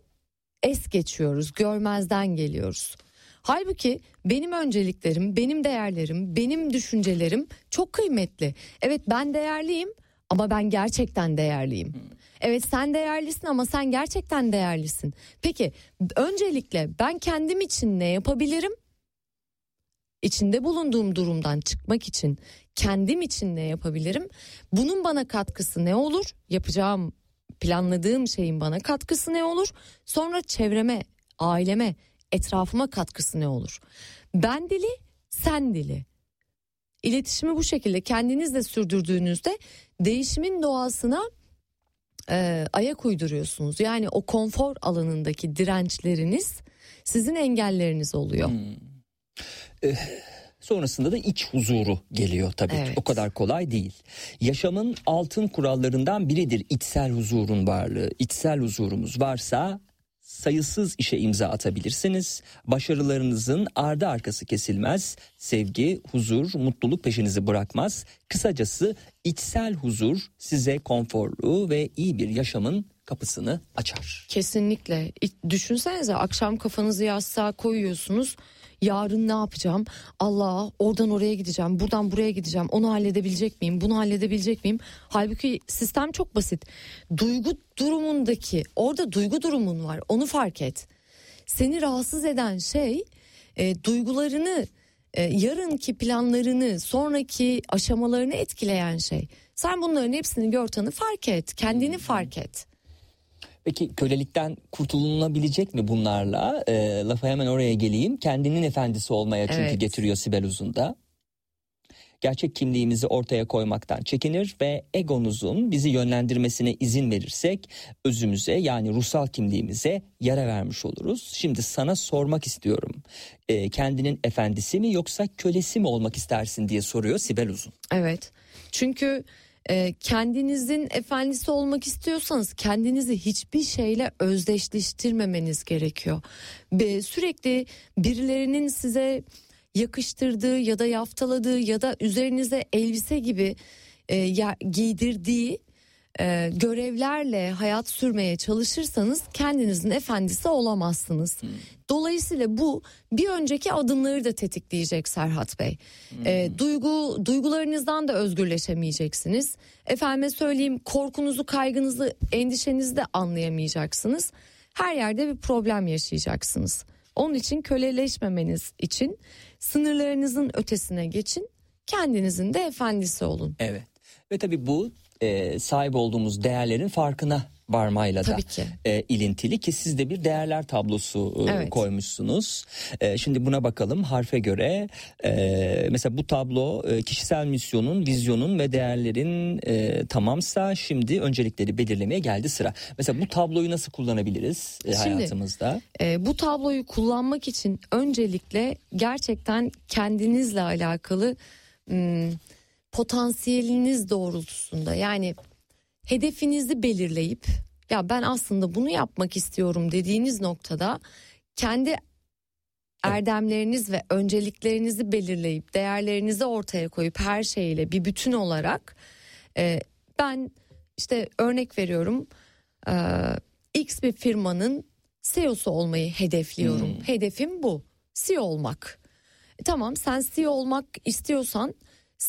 es geçiyoruz görmezden geliyoruz. Halbuki benim önceliklerim, benim değerlerim, benim düşüncelerim çok kıymetli. Evet ben değerliyim ama ben gerçekten değerliyim. Evet sen değerlisin ama sen gerçekten değerlisin. Peki öncelikle ben kendim için ne yapabilirim? içinde bulunduğum durumdan çıkmak için kendim için ne yapabilirim? Bunun bana katkısı ne olur? Yapacağım, planladığım şeyin bana katkısı ne olur? Sonra çevreme, aileme, etrafıma katkısı ne olur? Ben dili, sen dili. İletişimi bu şekilde kendinizle sürdürdüğünüzde değişimin doğasına e, ayak uyduruyorsunuz. Yani o konfor alanındaki dirençleriniz sizin engelleriniz oluyor. Sonrasında da iç huzuru geliyor tabii. Evet. O kadar kolay değil. Yaşamın altın kurallarından biridir içsel huzurun varlığı. İçsel huzurumuz varsa sayısız işe imza atabilirsiniz. Başarılarınızın ardı arkası kesilmez. Sevgi, huzur, mutluluk peşinizi bırakmaz. Kısacası içsel huzur size konforlu ve iyi bir yaşamın kapısını açar. Kesinlikle. Düşünsenize akşam kafanızı yastığa koyuyorsunuz. Yarın ne yapacağım? Allah oradan oraya gideceğim, buradan buraya gideceğim. Onu halledebilecek miyim? Bunu halledebilecek miyim? Halbuki sistem çok basit. Duygu durumundaki orada duygu durumun var. Onu fark et. Seni rahatsız eden şey e, duygularını, e, yarınki planlarını, sonraki aşamalarını etkileyen şey. Sen bunların hepsini gör tanı fark et. Kendini fark et. Peki kölelikten kurtulunabilecek mi bunlarla? E, lafa hemen oraya geleyim. Kendinin efendisi olmaya çünkü Evet. getiriyor Sibel Uzun da. Gerçek kimliğimizi ortaya koymaktan çekinir ve egonuzun bizi yönlendirmesine izin verirsek özümüze yani ruhsal kimliğimize yara vermiş oluruz. Şimdi sana sormak istiyorum. E, kendinin efendisi mi yoksa kölesi mi olmak istersin diye soruyor Sibel Uzun. Evet. Çünkü e, kendinizin efendisi olmak istiyorsanız kendinizi hiçbir şeyle özdeşleştirmemeniz gerekiyor. Ve sürekli birilerinin size yakıştırdığı ya da yaftaladığı ya da üzerinize elbise gibi e, ya- giydirdiği e, görevlerle hayat sürmeye çalışırsanız kendinizin efendisi olamazsınız. Dolayısıyla bu bir önceki adımları da tetikleyecek Serhat Bey. E, duygu duygularınızdan da özgürleşemeyeceksiniz. Efendime söyleyeyim korkunuzu, kaygınızı, endişenizi de anlayamayacaksınız. Her yerde bir problem yaşayacaksınız. Onun için köleleşmemeniz için sınırlarınızın ötesine geçin. Kendinizin de efendisi olun. Evet. Ve tabii bu e, sahip olduğumuz değerlerin farkına varmayla da Tabii ki. e, ilintili ki siz de bir değerler tablosu e, Evet. koymuşsunuz. E, şimdi buna bakalım harfe göre e, mesela bu tablo e, kişisel misyonun, vizyonun ve değerlerin e, tamamsa şimdi öncelikleri belirlemeye geldi sıra. Mesela bu tabloyu nasıl kullanabiliriz e, Şimdi- hayatımızda? Ee, bu tabloyu kullanmak için öncelikle gerçekten kendinizle alakalı ım, potansiyeliniz doğrultusunda yani hedefinizi belirleyip ya ben aslında bunu yapmak istiyorum dediğiniz noktada kendi erdemleriniz ve önceliklerinizi belirleyip değerlerinizi ortaya koyup her şeyle bir bütün olarak e, ben işte örnek veriyorum e, X bir firmanın CEO'su olmayı hedefliyorum. Hedefim bu. CEO olmak. E, tamam sen CEO olmak istiyorsan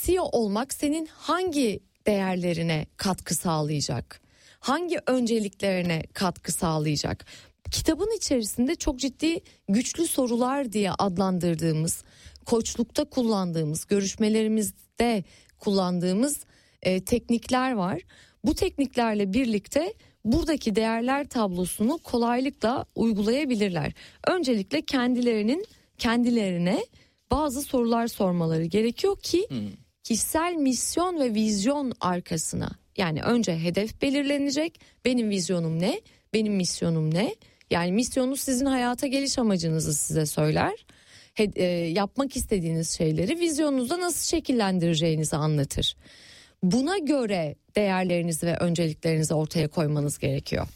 CEO olmak senin hangi değerlerine katkı sağlayacak? Hangi önceliklerine katkı sağlayacak? Kitabın içerisinde çok ciddi güçlü sorular diye adlandırdığımız, koçlukta kullandığımız, görüşmelerimizde kullandığımız e, teknikler var. Bu tekniklerle birlikte buradaki değerler tablosunu kolaylıkla uygulayabilirler. Öncelikle kendilerinin kendilerine bazı sorular sormaları gerekiyor ki kişisel misyon ve vizyon arkasına yani önce hedef belirlenecek. Benim vizyonum ne? Benim misyonum ne? Yani misyonunuz sizin hayata geliş amacınızı size söyler. He- e, yapmak istediğiniz şeyleri vizyonunuzda nasıl şekillendireceğinizi anlatır. Buna göre değerlerinizi ve önceliklerinizi ortaya koymanız gerekiyor.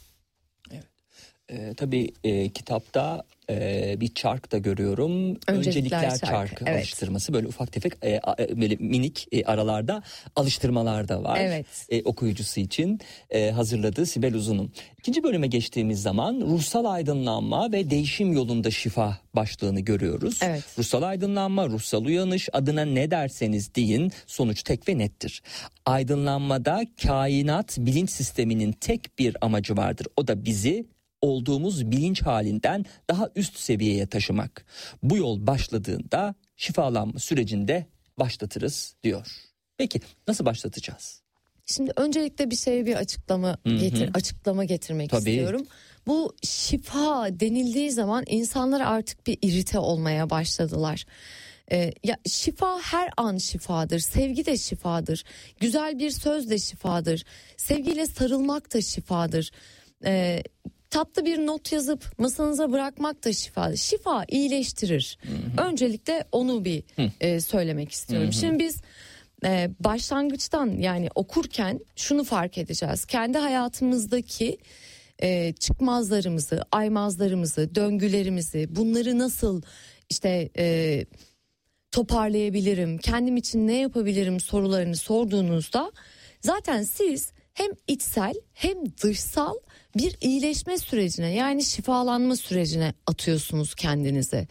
E, tabii e, kitapta e, bir çark da görüyorum. Öncelikler Öncelikler çarkı, çarkı evet. alıştırması böyle ufak tefek e, e, böyle minik e, aralarda alıştırmalar da var. Evet. E, okuyucusu için e, hazırladığı Sibel Uzun'un. İkinci bölüme geçtiğimiz zaman ruhsal aydınlanma ve değişim yolunda şifa başlığını görüyoruz. Evet. Ruhsal aydınlanma, ruhsal uyanış adına ne derseniz deyin sonuç tek ve nettir. Aydınlanmada kainat bilinç sisteminin tek bir amacı vardır. O da bizi olduğumuz bilinç halinden daha üst seviyeye taşımak. Bu yol başladığında şifalanma sürecinde başlatırız diyor. Peki nasıl başlatacağız? Şimdi öncelikle bir şeye bir açıklama getir açıklama getirmek Tabii. istiyorum. Bu şifa denildiği zaman insanlar artık bir irite olmaya başladılar. Ee, ya şifa her an şifadır. Sevgi de şifadır. Güzel bir söz de şifadır. Sevgiyle sarılmak da şifadır. Ee, tatlı bir not yazıp masanıza bırakmak da şifa. Şifa iyileştirir. Öncelikle onu bir e, söylemek istiyorum. Şimdi biz e, başlangıçtan yani okurken şunu fark edeceğiz. Kendi hayatımızdaki e, çıkmazlarımızı, aymazlarımızı, döngülerimizi bunları nasıl işte e, toparlayabilirim, kendim için ne yapabilirim sorularını sorduğunuzda zaten siz hem içsel hem dışsal bir iyileşme sürecine yani şifalanma sürecine atıyorsunuz kendinizi.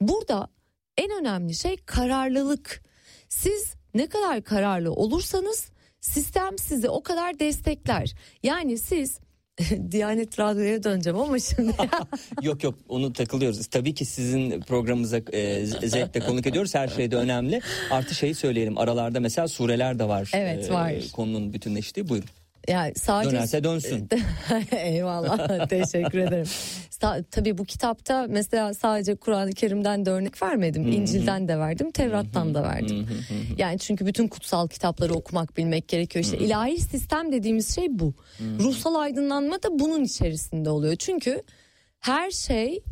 Burada en önemli şey kararlılık. Siz ne kadar kararlı olursanız sistem sizi o kadar destekler. Yani siz Diyanet Radyo'ya döneceğim ama şimdi Yok yok onu takılıyoruz. Tabii ki sizin programımıza e, zevkle konuk ediyoruz. Her şey de önemli. Artı şeyi söyleyelim. Aralarda mesela sureler de var. Evet, var. Konunun bütünleştiği. Buyurun. Yani sadece Dönerse dönsün. Eyvallah teşekkür ederim. Sa- tabii bu kitapta mesela sadece Kur'an-ı Kerim'den de örnek vermedim. İncil'den de verdim, Tevrat'tan da verdim. Yani çünkü bütün kutsal kitapları okumak bilmek gerekiyor. İşte ilahi sistem dediğimiz şey bu. Ruhsal aydınlanma da bunun içerisinde oluyor. Çünkü her şey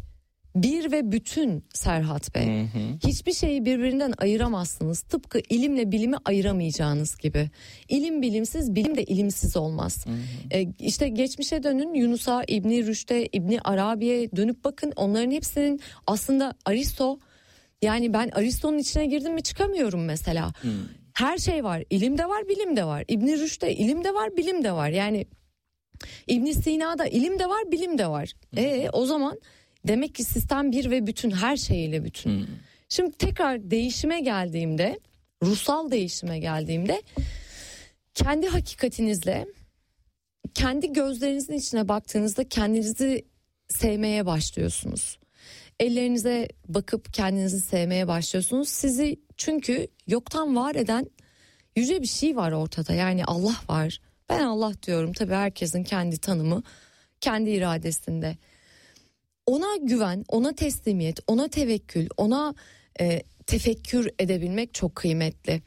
bir ve bütün Serhat Bey. Hiçbir şeyi birbirinden ayıramazsınız. Tıpkı ilimle bilimi ayıramayacağınız gibi. İlim bilimsiz, bilim de ilimsiz olmaz. Ee, işte geçmişe dönün Yunus'a, İbni Rüşd'e, İbni Arabi'ye dönüp bakın. Onların hepsinin aslında Aristo yani ben Aristo'nun içine girdim mi çıkamıyorum mesela. Her şey var. İlim de var, bilim de var. İbni Rüşd'de ilim de var, bilim de var. Yani İbn Sina'da ilim de var, bilim de var. E o zaman demek ki sistem bir ve bütün her şeyiyle bütün. Şimdi tekrar değişime geldiğimde, ruhsal değişime geldiğimde kendi hakikatinizle kendi gözlerinizin içine baktığınızda kendinizi sevmeye başlıyorsunuz. Ellerinize bakıp kendinizi sevmeye başlıyorsunuz. Sizi çünkü yoktan var eden yüce bir şey var ortada. Yani Allah var. Ben Allah diyorum. Tabii herkesin kendi tanımı, kendi iradesinde. Ona güven, ona teslimiyet, ona tevekkül, ona e, tefekkür edebilmek çok kıymetli.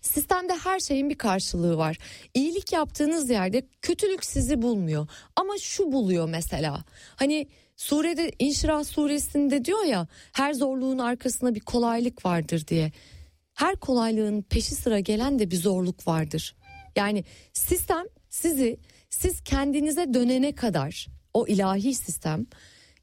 Sistemde her şeyin bir karşılığı var. İyilik yaptığınız yerde kötülük sizi bulmuyor. Ama şu buluyor mesela. Hani surede İnşirah suresinde diyor ya her zorluğun arkasında bir kolaylık vardır diye. Her kolaylığın peşi sıra gelen de bir zorluk vardır. Yani sistem sizi siz kendinize dönene kadar o ilahi sistem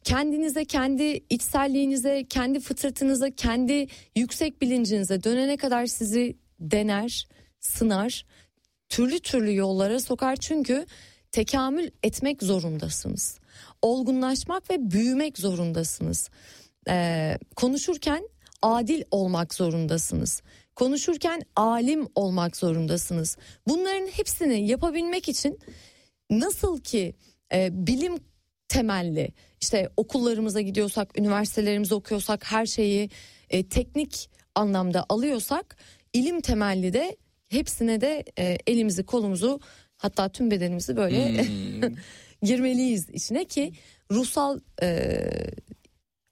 kendinize, kendi içselliğinize, kendi fıtratınıza, kendi yüksek bilincinize dönene kadar sizi dener, sınar, türlü türlü yollara sokar çünkü tekamül etmek zorundasınız. Olgunlaşmak ve büyümek zorundasınız. Ee, konuşurken adil olmak zorundasınız. Konuşurken alim olmak zorundasınız. Bunların hepsini yapabilmek için nasıl ki e, bilim temelli işte okullarımıza gidiyorsak, üniversitelerimize okuyorsak her şeyi e, teknik anlamda alıyorsak ilim temelli de hepsine de e, elimizi kolumuzu hatta tüm bedenimizi böyle girmeliyiz içine ki ruhsal e,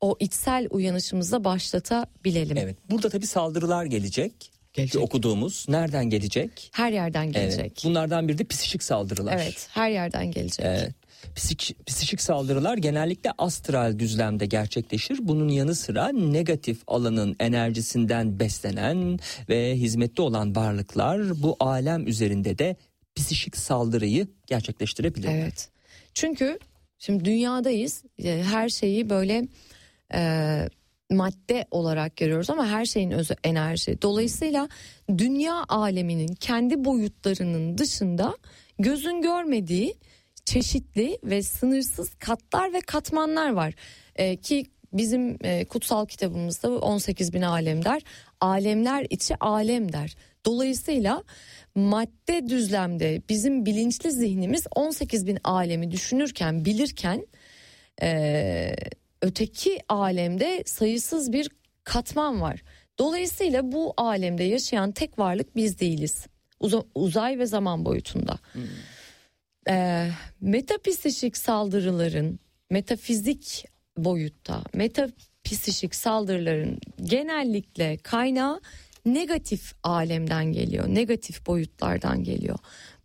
o içsel uyanışımızı başlatabilelim. Evet. Burada tabii saldırılar gelecek. Gelecek. Okuduğumuz nereden gelecek? Her yerden gelecek. Evet. Bunlardan biri de psişik saldırılar. Evet, her yerden gelecek. Evet. Psik, psişik saldırılar genellikle astral düzlemde gerçekleşir. Bunun yanı sıra negatif alanın enerjisinden beslenen ve hizmette olan varlıklar bu alem üzerinde de psişik saldırıyı gerçekleştirebilir. Evet. Çünkü şimdi dünyadayız. E, Her şeyi böyle e, madde olarak görüyoruz ama her şeyin özü enerji. Dolayısıyla dünya aleminin kendi boyutlarının dışında gözün görmediği çeşitli ve sınırsız katlar ve katmanlar var. E, ki bizim e, kutsal kitabımızda 18 bin alem der. Alemler içi alem der. Dolayısıyla madde düzlemde bizim bilinçli zihnimiz 18 bin alemi düşünürken bilirken e, öteki alemde sayısız bir katman var. Dolayısıyla bu alemde yaşayan tek varlık biz değiliz. Uza- uzay ve zaman boyutunda. Ee, metapsişik saldırıların metafizik boyutta metapsişik saldırıların genellikle kaynağı negatif alemden geliyor. Negatif boyutlardan geliyor.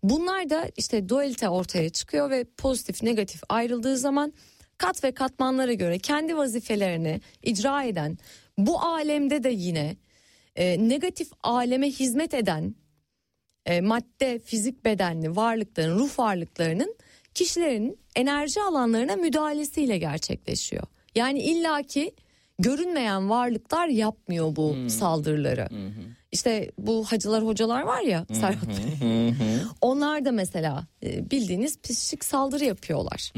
Bunlar da işte dualite ortaya çıkıyor ve pozitif negatif ayrıldığı zaman kat ve katmanlara göre kendi vazifelerini icra eden bu alemde de yine e, negatif aleme hizmet eden e, madde, fizik bedenli varlıkların, ruh varlıklarının kişilerin enerji alanlarına müdahalesiyle gerçekleşiyor. Yani illaki görünmeyen varlıklar yapmıyor bu saldırıları. İşte bu hacılar hocalar var ya Serhat Bey. Onlar da mesela e, bildiğiniz psikik saldırı yapıyorlar.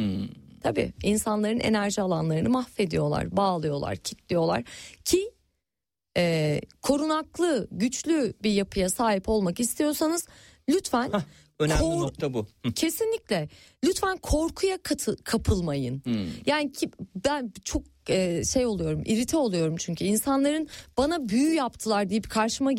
Tabii insanların enerji alanlarını mahvediyorlar, bağlıyorlar, kilitliyorlar ki e, korunaklı, güçlü bir yapıya sahip olmak istiyorsanız lütfen Önemli Kor- nokta bu. Kesinlikle. Lütfen korkuya katı, kapılmayın. Yani ki ben çok e, şey oluyorum, irite oluyorum çünkü. İnsanların bana büyü yaptılar deyip karşıma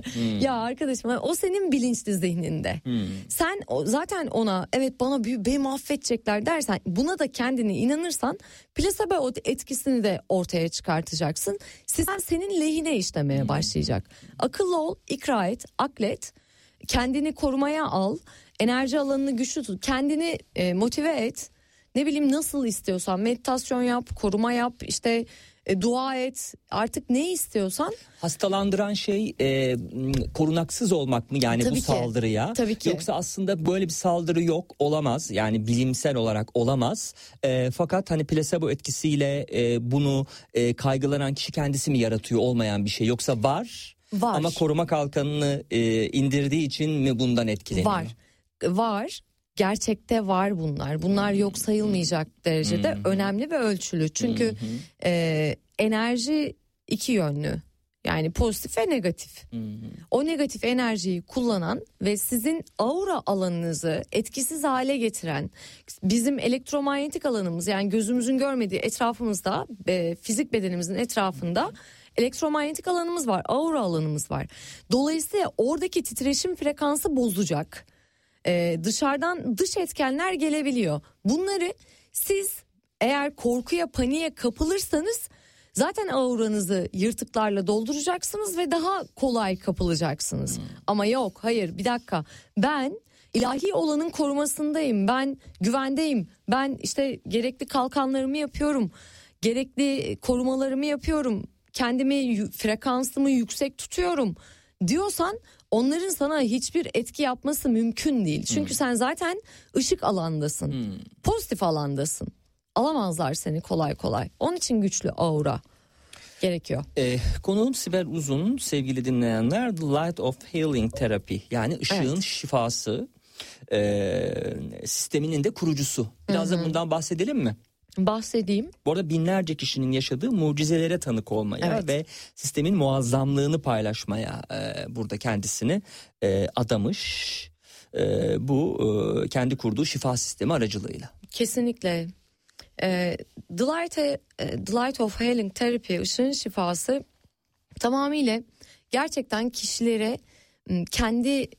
geliyorlar. ya arkadaşım o senin bilinçli zihninde. Sen o, zaten ona evet bana beni mahvedecekler dersen buna da kendini inanırsan plasebo etkisini de ortaya çıkartacaksın. Sistem senin lehine işlemeye başlayacak. Akıllı ol, ikra et, aklet kendini korumaya al, enerji alanını güçlü tut, kendini e, motive et. Ne bileyim nasıl istiyorsan meditasyon yap, koruma yap, işte e, dua et. Artık ne istiyorsan Hastalandıran şey e, korunaksız olmak mı yani Tabii bu ki. saldırıya? Tabii ki. Yoksa aslında böyle bir saldırı yok olamaz yani bilimsel olarak olamaz. E, fakat hani plasebo etkisiyle e, bunu e, kaygılanan kişi kendisi mi yaratıyor olmayan bir şey yoksa var? Var. Ama koruma kalkanını e, indirdiği için mi bundan etkileniyor? var. Var. Gerçekte var bunlar. Bunlar yok sayılmayacak derecede önemli ve ölçülü. Çünkü e, enerji iki yönlü. Yani pozitif ve negatif. O negatif enerjiyi kullanan ve sizin aura alanınızı etkisiz hale getiren bizim elektromanyetik alanımız yani gözümüzün görmediği etrafımızda e, fizik bedenimizin etrafında elektromanyetik alanımız var, aura alanımız var. Dolayısıyla oradaki titreşim frekansı bozacak. Ee, dışarıdan dış etkenler gelebiliyor. Bunları siz eğer korkuya paniğe kapılırsanız zaten auranızı yırtıklarla dolduracaksınız ve daha kolay kapılacaksınız. Ama yok hayır bir dakika. Ben ilahi olanın korumasındayım. Ben güvendeyim. Ben işte gerekli kalkanlarımı yapıyorum. Gerekli korumalarımı yapıyorum. Kendimi frekansımı yüksek tutuyorum diyorsan onların sana hiçbir etki yapması mümkün değil. Çünkü sen zaten ışık alandasın. Pozitif alandasın. Alamazlar seni kolay kolay. Onun için güçlü aura gerekiyor. Ee, konuğum Sibel Uzun sevgili dinleyenler The Light of Healing Therapy yani ışığın Evet. şifası ee, sisteminin de kurucusu. Biraz da bundan bahsedelim mi? Bahsedeyim. Bu arada binlerce kişinin yaşadığı mucizelere tanık olmaya Evet. ve sistemin muazzamlığını paylaşmaya e, burada kendisini e, adamış. E, bu e, kendi kurduğu şifa sistemi aracılığıyla. Kesinlikle. Ee, The, Light, e, The Light of Healing Therapy ışığın şifası tamamıyla gerçekten kişilere kendi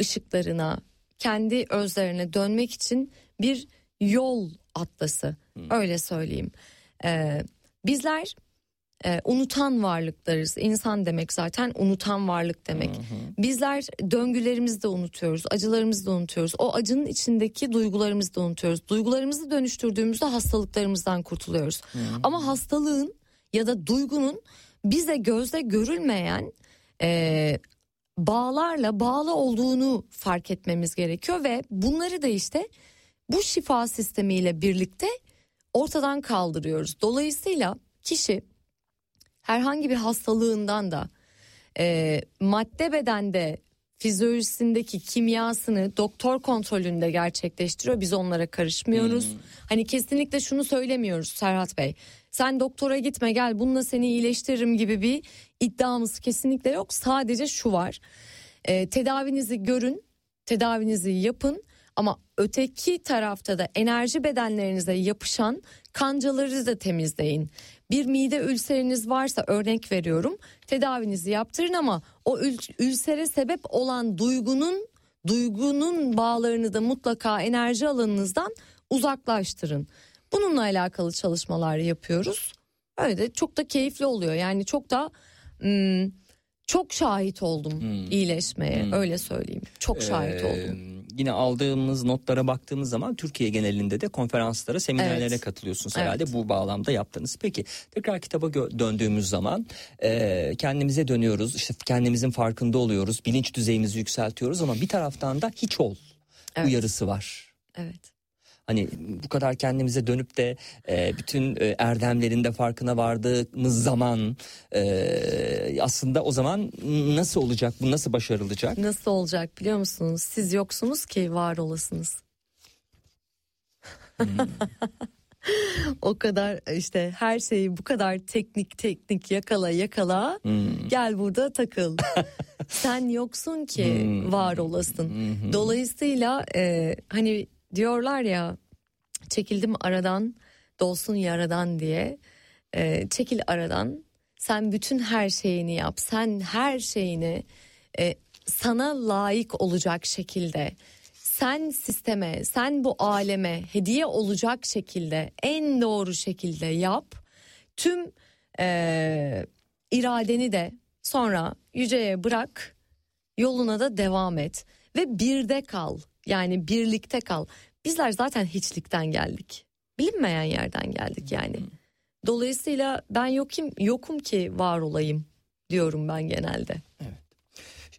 ışıklarına, kendi özlerine dönmek için bir yol atlası. Öyle söyleyeyim. Ee, bizler e, unutan varlıklarız. İnsan demek zaten unutan varlık demek. Bizler döngülerimizi de unutuyoruz, acılarımızı da unutuyoruz. O acının içindeki duygularımızı da unutuyoruz. Duygularımızı dönüştürdüğümüzde hastalıklarımızdan kurtuluyoruz. Ama hastalığın ya da duygunun bize gözle görülmeyen e, bağlarla bağlı olduğunu fark etmemiz gerekiyor ve bunları da işte bu şifa sistemiyle birlikte ortadan kaldırıyoruz. Dolayısıyla kişi herhangi bir hastalığından da e, madde bedende fizyolojisindeki kimyasını doktor kontrolünde gerçekleştiriyor. Biz onlara karışmıyoruz. Hani kesinlikle şunu söylemiyoruz Serhat Bey. Sen doktora gitme gel bununla seni iyileştiririm gibi bir iddiamız kesinlikle yok. Sadece şu var. E, tedavinizi görün, tedavinizi yapın ama öteki tarafta da enerji bedenlerinize yapışan kancaları da temizleyin. Bir mide ülseriniz varsa örnek veriyorum tedavinizi yaptırın ama o ül- ülsere sebep olan duygunun duygunun bağlarını da mutlaka enerji alanınızdan uzaklaştırın. Bununla alakalı çalışmalar yapıyoruz. Öyle de çok da keyifli oluyor. Yani çok da ım, çok şahit oldum iyileşmeye öyle söyleyeyim. Çok şahit Ee, oldum. Yine aldığımız notlara baktığımız zaman Türkiye genelinde de konferanslara, seminerlere Evet. katılıyorsunuz Evet. herhalde bu bağlamda yaptınız. Peki tekrar kitaba döndüğümüz zaman e, kendimize dönüyoruz, işte kendimizin farkında oluyoruz, bilinç düzeyimizi yükseltiyoruz ama bir taraftan da hiç ol Evet. uyarısı var. Evet. Hani bu kadar kendimize dönüp de e, bütün e, erdemlerin de farkına vardığımız zaman e, aslında o zaman nasıl olacak bu nasıl başarılacak? Nasıl olacak biliyor musunuz? Siz yoksunuz ki var olasınız. o kadar işte her şeyi bu kadar teknik teknik yakala yakala gel burada takıl. Sen yoksun ki var olasın. Dolayısıyla e, hani diyorlar ya çekildim aradan dolsun yaradan diye. E, çekil aradan sen bütün her şeyini yap sen her şeyini e, sana layık olacak şekilde sen sisteme sen bu aleme hediye olacak şekilde en doğru şekilde yap. Tüm e, iradeni de sonra yüceye bırak yoluna da devam et ve birde kal yani birlikte kal. Bizler zaten hiçlikten geldik. Bilinmeyen yerden geldik yani. Dolayısıyla ben yokum yokum ki var olayım diyorum ben genelde.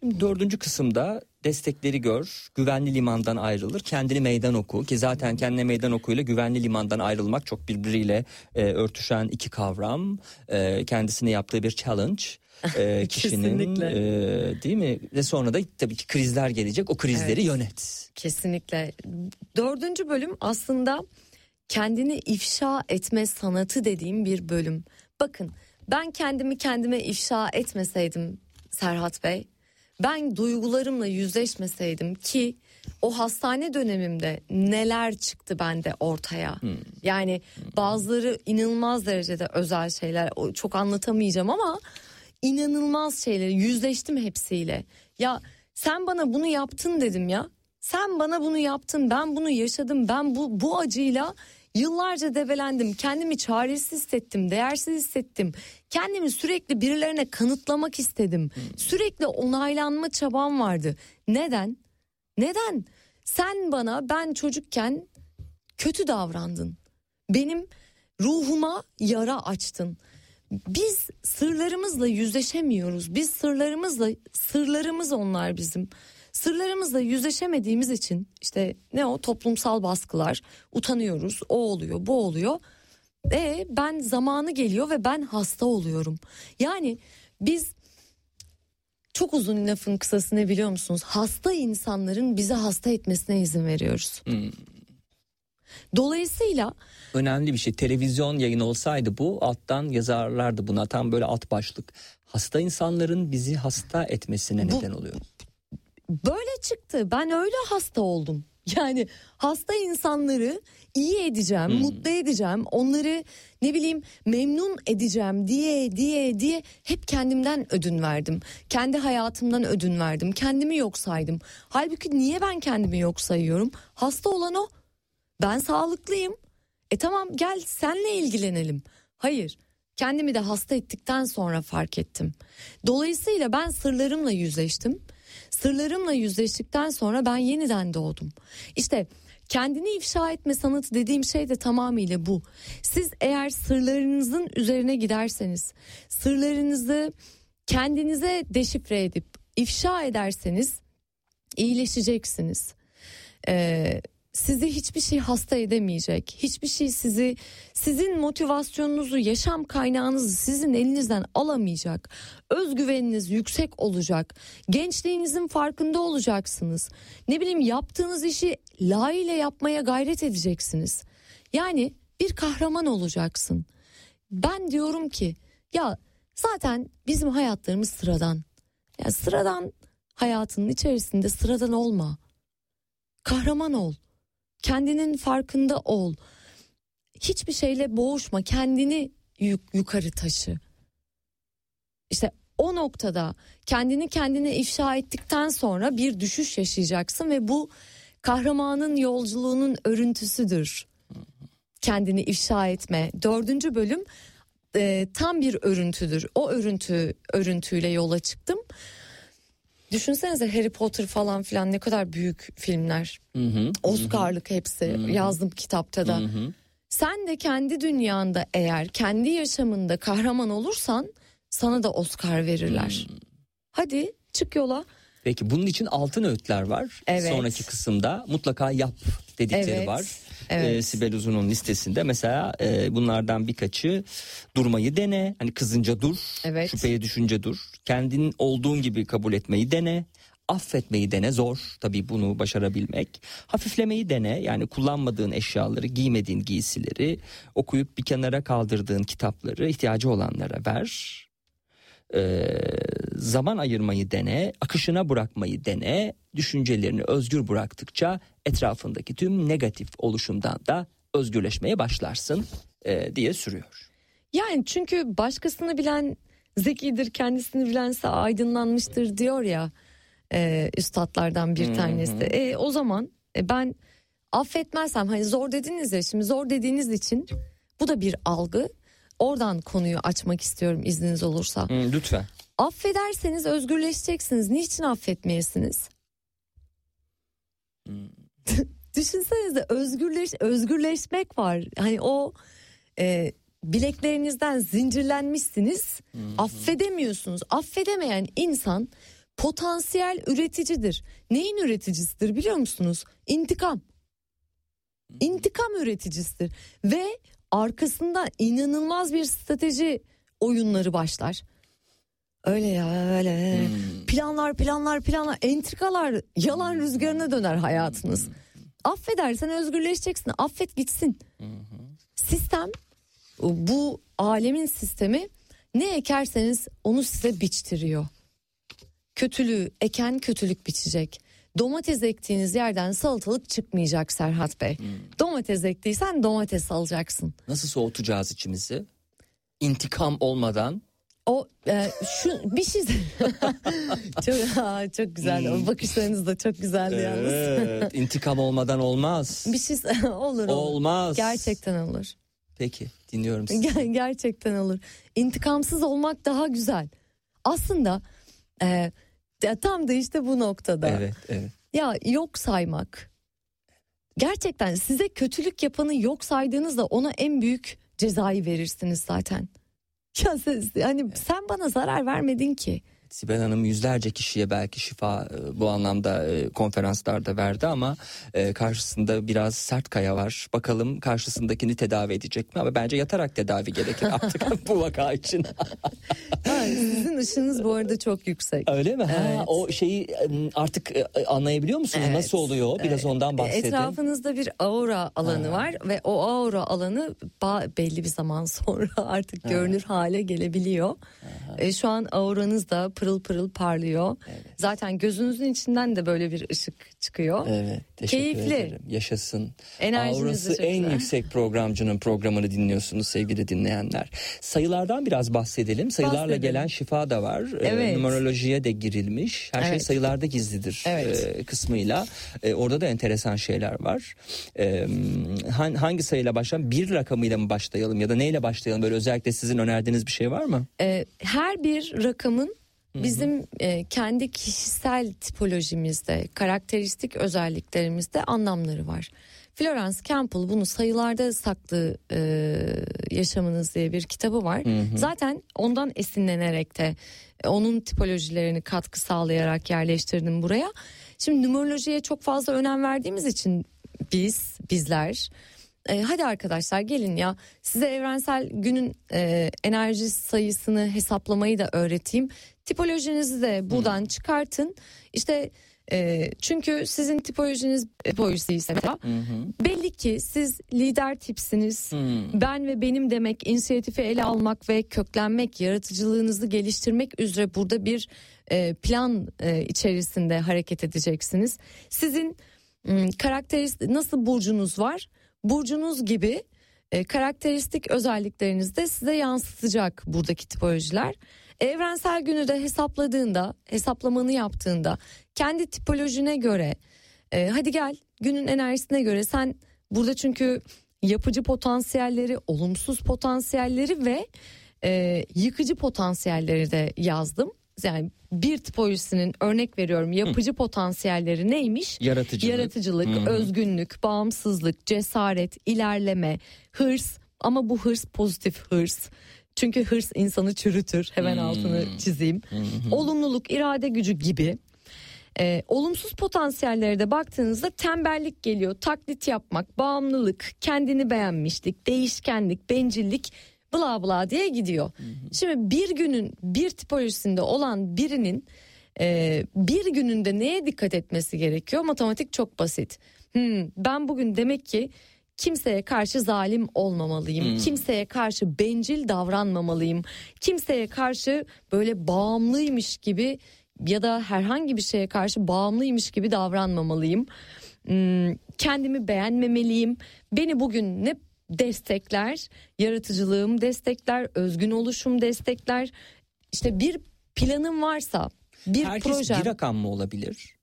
Şimdi dördüncü kısımda destekleri gör, güvenli limandan ayrılır, kendini meydan oku. Ki zaten kendine meydan okuyla güvenli limandan ayrılmak çok birbiriyle e, örtüşen iki kavram. E, kendisine yaptığı bir challenge. E, kişinin e, değil mi ve sonra da tabii ki krizler gelecek o krizleri Evet. yönet. Kesinlikle. Dördüncü bölüm aslında kendini ifşa etme sanatı dediğim bir bölüm. Bakın ben kendimi kendime ifşa etmeseydim Serhat Bey, ben duygularımla yüzleşmeseydim ki o hastane dönemimde neler çıktı bende ortaya. Yani bazıları inanılmaz derecede özel şeyler çok anlatamayacağım ama inanılmaz şeyleri yüzleştim hepsiyle. Ya sen bana bunu yaptın dedim ya. Sen bana bunu yaptın. Ben bunu yaşadım. Ben bu bu acıyla yıllarca debelendim. Kendimi çaresiz hissettim, değersiz hissettim. Kendimi sürekli birilerine kanıtlamak istedim. Sürekli onaylanma çabam vardı. Neden? Neden? Sen bana ben çocukken kötü davrandın. Benim ruhuma yara açtın. Biz sırlarımızla yüzleşemiyoruz. Biz sırlarımızla sırlarımız onlar bizim. Sırlarımızla yüzleşemediğimiz için işte ne o toplumsal baskılar, utanıyoruz, o oluyor, bu oluyor. E ben zamanı geliyor ve ben hasta oluyorum. Yani biz çok uzun lafın kısası ne biliyor musunuz? Hasta insanların bizi hasta etmesine izin veriyoruz. Dolayısıyla Önemli bir şey televizyon yayını olsaydı bu alttan yazarlardı buna tam böyle alt başlık. Hasta insanların bizi hasta etmesine Bu- neden oluyor. böyle çıktı. Ben öyle hasta oldum. Yani hasta insanları iyi edeceğim, mutlu edeceğim, onları ne bileyim memnun edeceğim diye diye diye hep kendimden ödün verdim. Kendi hayatımdan ödün verdim. Kendimi yok saydım. Halbuki niye ben kendimi yok sayıyorum? Hasta olan o. Ben sağlıklıyım. E tamam gel senle ilgilenelim. Hayır. Kendimi de hasta ettikten sonra fark ettim. Dolayısıyla ben sırlarımla yüzleştim. Sırlarımla yüzleştikten sonra ben yeniden doğdum. İşte kendini ifşa etme sanatı dediğim şey de tamamıyla bu. Siz eğer sırlarınızın üzerine giderseniz, sırlarınızı kendinize deşifre edip ifşa ederseniz iyileşeceksiniz. Ee, sizi hiçbir şey hasta edemeyecek. Hiçbir şey sizi sizin motivasyonunuzu, yaşam kaynağınızı sizin elinizden alamayacak. Özgüveniniz yüksek olacak. Gençliğinizin farkında olacaksınız. Ne bileyim yaptığınız işi layığıyla yapmaya gayret edeceksiniz. Yani bir kahraman olacaksın. Ben diyorum ki ya zaten bizim hayatlarımız sıradan. Ya sıradan hayatının içerisinde sıradan olma. Kahraman ol. Kendinin farkında ol. Hiçbir şeyle boğuşma. Kendini yuk- yukarı taşı. İşte o noktada kendini kendine ifşa ettikten sonra bir düşüş yaşayacaksın ve bu kahramanın yolculuğunun örüntüsüdür. Kendini ifşa etme. Dördüncü bölüm e, tam bir örüntüdür. O örüntü örüntüyle yola çıktım. Düşünsenize Harry Potter falan filan ne kadar büyük filmler. Hı hı. Oscar'lık hepsi. Yazdım kitapta da. Hı hı. Sen de kendi dünyanda eğer kendi yaşamında kahraman olursan sana da Oscar verirler. Hadi çık yola. Peki bunun için altın öğütler var. Evet. Sonraki kısımda mutlaka yap dedikleri Evet, var. Evet. Ee, Sibel Uzun'un listesinde mesela e, bunlardan birkaçı durmayı dene. Hani kızınca dur, Evet. şüpheye düşünce dur. Kendin olduğun gibi kabul etmeyi dene. affetmeyi dene zor tabii bunu başarabilmek. Hafiflemeyi dene yani kullanmadığın eşyaları, giymediğin giysileri, okuyup bir kenara kaldırdığın kitapları ihtiyacı olanlara ver. Ee, zaman ayırmayı dene, akışına bırakmayı dene. Düşüncelerini özgür bıraktıkça etrafındaki tüm negatif oluşumdan da özgürleşmeye başlarsın e, diye sürüyor. Yani çünkü başkasını bilen zekidir, kendisini bilense aydınlanmıştır diyor ya e, üstadlardan bir tanesi. E, o zaman e, ben affetmezsem hani zor dediniz ya şimdi zor dediğiniz için bu da bir algı. Oradan konuyu açmak istiyorum izniniz olursa. Hı, lütfen. Affederseniz özgürleşeceksiniz. Niçin affetmeyesiniz? Düşünsenize özgürleş özgürleşmek var. Hani o e, bileklerinizden zincirlenmişsiniz. Affedemiyorsunuz. Affedemeyen insan potansiyel üreticidir. Neyin üreticisidir biliyor musunuz? İntikam. İntikam üreticisidir ve arkasında inanılmaz bir strateji oyunları başlar. Öyle ya öyle. Planlar planlar planlar entrikalar yalan rüzgarına döner hayatınız. Affedersen özgürleşeceksin. Affet gitsin. Sistem bu alemin sistemi ne ekerseniz onu size biçtiriyor. Kötülüğü eken kötülük biçecek. Domates ektiğiniz yerden salatalık çıkmayacak Serhat Bey. Domates ektiysen domates alacaksın. Nasıl soğutacağız içimizi? İntikam olmadan. O e, şu bir şey çok aa, çok güzel. O bakışlarınız da çok güzeldi yalnız. Evet, intikam olmadan olmaz. bir şey olur olur. Olmaz. Gerçekten olur. Peki dinliyorum sizi. Ger- gerçekten olur. İntikamsız olmak daha güzel. Aslında e, tam da işte bu noktada. Evet, evet. Ya yok saymak. Gerçekten size kötülük yapanı yok saydığınızda ona en büyük cezayı verirsiniz zaten. Ya sen, hani sen bana zarar vermedin ki. Sibel Hanım yüzlerce kişiye belki şifa e, bu anlamda e, konferanslarda verdi ama e, karşısında biraz sert kaya var. Bakalım karşısındakini tedavi edecek mi? Ama bence yatarak tedavi gerekir artık bu vaka için. Ha, sizin ışınız bu arada çok yüksek. Öyle mi? Ha, Evet. o şeyi e, artık e, anlayabiliyor musunuz? Evet. Nasıl oluyor? Biraz Evet. ondan bahsedin. Etrafınızda bir aura alanı Ha. var ve o aura alanı belli bir zaman sonra artık görünür hale gelebiliyor. E, şu an auranız da pırıl pırıl parlıyor. Zaten gözünüzün içinden de böyle bir ışık çıkıyor. Evet, teşekkür Keyifli. ederim. Yaşasın. Enerjiniz Aurası en güzel. yüksek programcının programını dinliyorsunuz sevgili dinleyenler. Sayılardan biraz bahsedelim. Sayılarla Bahsedelim. gelen şifa da var. Ee, Evet. numerolojiye de girilmiş. Her şey Evet. sayılarda gizlidir Evet. e, kısmıyla. E, orada da enteresan şeyler var. E, han- hangi sayıyla başlayalım? Bir rakamıyla mı başlayalım ya da neyle başlayalım? Böyle özellikle sizin önerdiğiniz bir şey var mı? E, her bir rakamın bizim e, kendi kişisel tipolojimizde, karakteristik özelliklerimizde anlamları var. Florence Campbell bunu sayılarda saklı e, yaşamınız diye bir kitabı var. Zaten ondan esinlenerek de e, onun tipolojilerini katkı sağlayarak yerleştirdim buraya. Şimdi numerolojiye çok fazla önem verdiğimiz için biz, bizler e, hadi arkadaşlar gelin ya size evrensel günün e, enerji sayısını hesaplamayı da öğreteyim. Tipolojinizi de buradan çıkartın. İşte e, çünkü sizin tipolojiniz tipolojisi ise mesela belli ki siz lider tipsiniz. Ben ve benim demek inisiyatifi ele almak ve köklenmek, yaratıcılığınızı geliştirmek üzere burada bir e, plan e, içerisinde hareket edeceksiniz. Sizin Hmm, karakteristik nasıl burcunuz var? Burcunuz gibi e, karakteristik özelliklerinizi de size yansıtacak buradaki tipolojiler. Evrensel günü de hesapladığında, hesaplamanı yaptığında kendi tipolojine göre e, hadi gel günün enerjisine göre sen burada çünkü yapıcı potansiyelleri, olumsuz potansiyelleri ve e, yıkıcı potansiyelleri de yazdım. Yani bir tipolojisinin örnek veriyorum yapıcı potansiyelleri neymiş? Yaratıcılık. Yaratıcılık, Hı hı. özgünlük, bağımsızlık, cesaret, ilerleme, hırs ama bu hırs pozitif hırs. Çünkü hırs insanı çürütür. Hemen altını çizeyim. Olumluluk, irade gücü gibi. Ee, olumsuz potansiyellere de baktığınızda tembellik geliyor. Taklit yapmak, bağımlılık, kendini beğenmişlik, değişkenlik, bencillik bla bla diye gidiyor. Şimdi bir günün bir tipolojisinde olan birinin Ee, bir gününde neye dikkat etmesi gerekiyor? Matematik çok basit. Hmm, ben bugün demek ki kimseye karşı zalim olmamalıyım. Kimseye karşı bencil davranmamalıyım. Kimseye karşı böyle bağımlıymış gibi ya da herhangi bir şeye karşı bağımlıymış gibi davranmamalıyım. Hmm, kendimi beğenmemeliyim. Beni bugün ne destekler? Yaratıcılığım destekler, özgün oluşum destekler. İşte bir planım varsa, bir Herkes projem. bir rakam mı olabilir?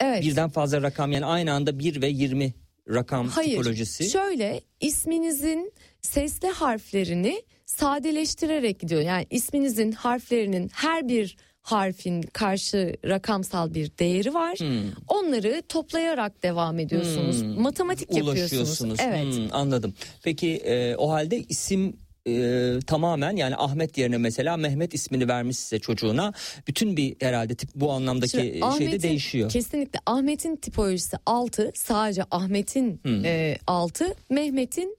evet. Birden fazla rakam yani aynı anda 1 ve 20 rakam Hayır. tipolojisi. Şöyle isminizin sesli harflerini sadeleştirerek gidiyor. Yani isminizin harflerinin her bir harfin karşı rakamsal bir değeri var. Hmm. Onları toplayarak devam ediyorsunuz. Matematik yapıyorsunuz. Evet. Hmm, anladım. Peki e, o halde isim e, tamamen yani Ahmet yerine mesela Mehmet ismini vermiş size çocuğuna. Bütün bir herhalde tip bu anlamdaki Şimdi şeyde değişiyor. Kesinlikle Ahmet'in tipolojisi 6 sadece Ahmet'in Hmm. 6 Mehmet'in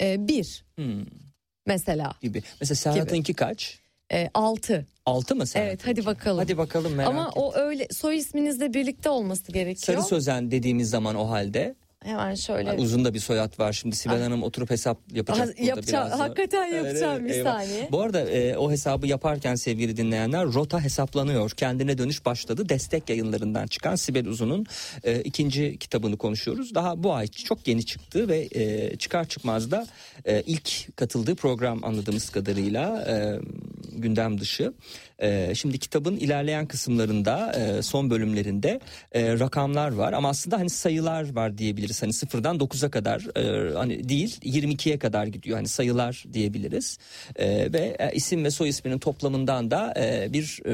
1 Hmm, mesela gibi. Mesela Serhat'ınki kaç? 6. 6 mı Serhat? Evet hadi bakalım. Hadi bakalım merak Ama ettim. o öyle soy isminizle birlikte olması gerekiyor. Sarı sözen dediğimiz zaman o halde Hemen şöyle. uzun da bir soyad var. Şimdi Sibel Hanım oturup hesap yapacak burada yapacağım, biraz hakikaten yapacağım evet, bir eyvah. saniye. Bu arada e, o hesabı yaparken sevgili dinleyenler rota hesaplanıyor. Kendine dönüş başladı. Destek yayınlarından çıkan Sibel Uzun'un e, ikinci kitabını konuşuyoruz. Daha bu ay çok yeni çıktı ve e, çıkar çıkmaz da e, ilk katıldığı program anladığımız kadarıyla e, gündem dışı. E, şimdi kitabın ilerleyen kısımlarında e, son bölümlerinde e, rakamlar var ama aslında hani sayılar var diyebiliriz. Hani sıfırdan 9'a kadar e, hani değil 22'ye kadar gidiyor. Hani sayılar diyebiliriz. E, ve e, isim ve soy isminin toplamından da e, bir e,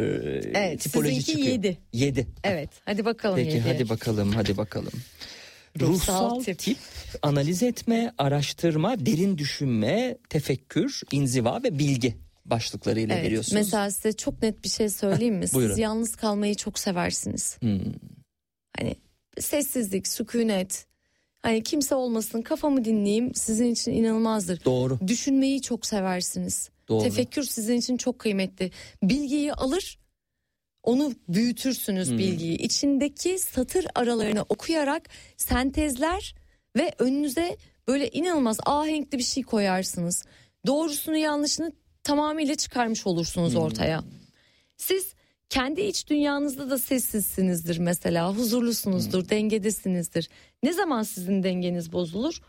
Evet, tipoloji çıkıyor. yedi. 7. Evet hadi bakalım. Peki yedi. hadi bakalım hadi bakalım. Ruhsal Ruhsal tip. tip. analiz etme, araştırma, derin düşünme, tefekkür, inziva ve bilgi başlıklarıyla Evet, veriyorsunuz. mesela size çok net bir şey söyleyeyim mi? buyurun. Siz yalnız kalmayı çok seversiniz. Hmm. Hani sessizlik, sükunet. Hani kimse olmasın kafamı dinleyeyim sizin için inanılmazdır. Doğru. Düşünmeyi çok seversiniz. Doğru. Tefekkür sizin için çok kıymetli. Bilgiyi alır onu büyütürsünüz Hmm. bilgiyi. İçindeki satır aralarını okuyarak sentezler ve önünüze böyle inanılmaz ahenkli bir şey koyarsınız. Doğrusunu yanlışını tamamıyla çıkarmış olursunuz Hmm. ortaya. Siz kendi iç dünyanızda da sessizsinizdir mesela, huzurlusunuzdur, Hmm. dengedesinizdir. Ne zaman sizin dengeniz bozulur?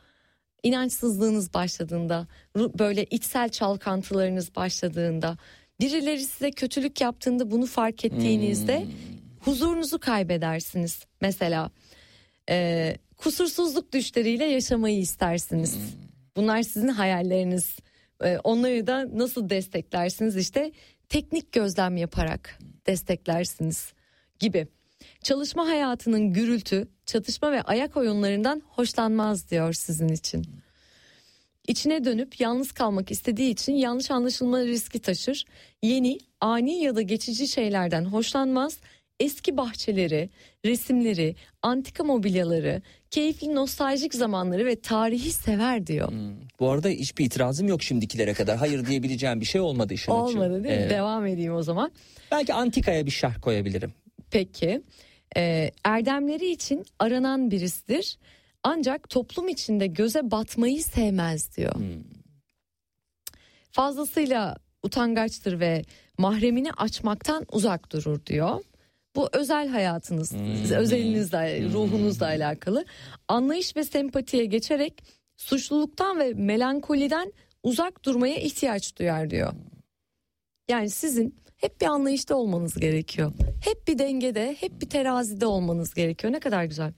İnançsızlığınız başladığında, böyle içsel çalkantılarınız başladığında, birileri size kötülük yaptığında bunu fark ettiğinizde huzurunuzu kaybedersiniz. Mesela e, kusursuzluk düşleriyle yaşamayı istersiniz. Bunlar sizin hayalleriniz. E, onları da nasıl desteklersiniz? İşte teknik gözlem yaparak desteklersiniz gibi. Çalışma hayatının gürültü, çatışma ve ayak oyunlarından hoşlanmaz diyor sizin için. İçine dönüp yalnız kalmak istediği için yanlış anlaşılma riski taşır. Yeni, ani ya da geçici şeylerden hoşlanmaz. Eski bahçeleri, resimleri, antika mobilyaları, keyifli nostaljik zamanları ve tarihi sever diyor. Bu arada hiçbir itirazım yok şimdikilere kadar. Hayır diyebileceğim bir şey olmadı işin. Olmadı değil mi? Evet. Devam edeyim o zaman. Belki antikaya bir şerh koyabilirim. Peki. Ee, erdemleri için aranan birisidir. Ancak toplum içinde göze batmayı sevmez diyor. Fazlasıyla utangaçtır ve mahremini açmaktan uzak durur diyor. Bu özel hayatınız, özelinizle, ruhunuzla alakalı. Anlayış ve sempatiye geçerek suçluluktan ve melankoliden uzak durmaya ihtiyaç duyar diyor. Yani sizin hep bir anlayışta olmanız gerekiyor. Hep bir dengede, hep bir terazide olmanız gerekiyor. Ne kadar güzel.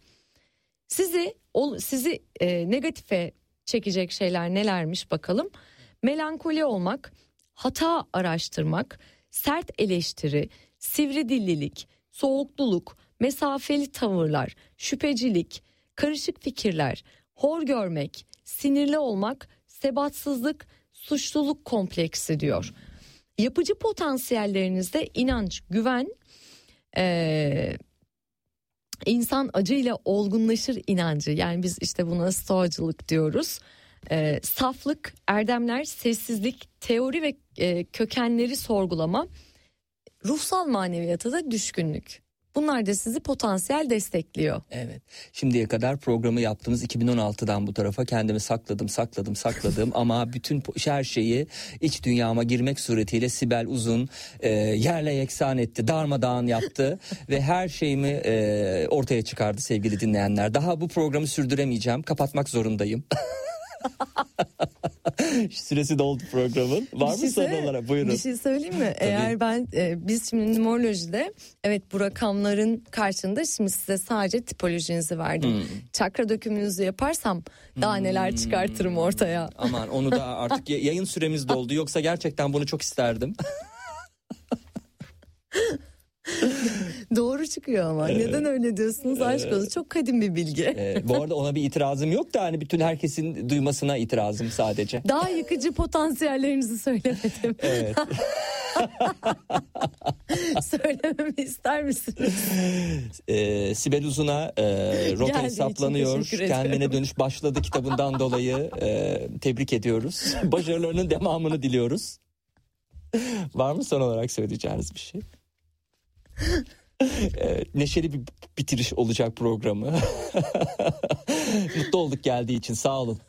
Sizi sizi e, negatife çekecek şeyler nelermiş bakalım. Melankoli olmak, hata araştırmak, sert eleştiri, sivri dillilik, soğukluluk, mesafeli tavırlar, şüphecilik, karışık fikirler, hor görmek, sinirli olmak, sebatsızlık, suçluluk kompleksi diyor. Yapıcı potansiyellerinizde inanç, güven, eee, insan acıyla olgunlaşır inancı. Yani biz işte buna stoacılık diyoruz. Eee, saflık, erdemler, sessizlik, teori ve e, kökenleri sorgulama, ruhsal maneviyata da düşkünlük. Bunlar da sizi potansiyel destekliyor. Evet. Şimdiye kadar programı yaptığımız 2016'dan bu tarafa kendimi sakladım, sakladım, sakladım ama bütün her şeyi iç dünyama girmek suretiyle Sibel Uzun e, yerle yeksan etti, darmadağın yaptı ve her şeyimi e, ortaya çıkardı sevgili dinleyenler. Daha bu programı sürdüremeyeceğim, kapatmak zorundayım. Süresi doldu programın. Var Bir mı şey son olarak? Buyurun. Bir şey söyleyeyim mi? Eğer ben e, biz şimdi numerolojide evet bu rakamların karşında şimdi size sadece tipolojinizi verdim. Hmm. Çakra dökümünüzü yaparsam daha neler çıkartırım ortaya. Aman onu da artık ya- yayın süremiz doldu. Yoksa gerçekten bunu çok isterdim. Doğru çıkıyor ama. Neden öyle diyorsunuz? Aşk olsun. Çok kadim bir bilgi. Ee, bu arada ona bir itirazım yok da hani bütün herkesin duymasına itirazım sadece. Daha yıkıcı potansiyellerinizi söylemedim. Evet. Söylememi ister misiniz? Ee, Sibel Uzun'a e, rota hesaplanıyor. Kendine dönüş başladı kitabından dolayı e, tebrik ediyoruz. Başarılarının devamını diliyoruz. Var mı son olarak söyleyeceğiniz bir şey? Evet, neşeli bir bitiriş olacak programı. Mutlu olduk geldiği için sağ olun.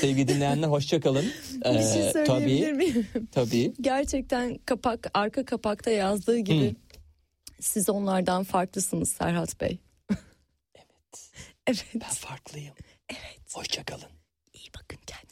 Sevgili dinleyenler hoşça kalın. bir şey Ee, söyleyebilir tabii, miyim? tabii. Gerçekten kapak arka kapakta yazdığı gibi siz onlardan farklısınız Serhat Bey. Evet. Evet. Ben farklıyım. Evet. Hoşça kalın. İyi bakın kendinize.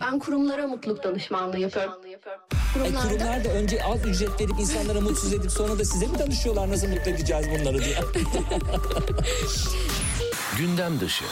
Ben kurumlara mutluluk danışmanlığı yapıyorum. E, Kurumlarda kurumlar da önce az ücret verip insanlara mutsuz edip sonra da size mi danışıyorlar nasıl mutlu edeceğiz bunları diye. Gündem dışı.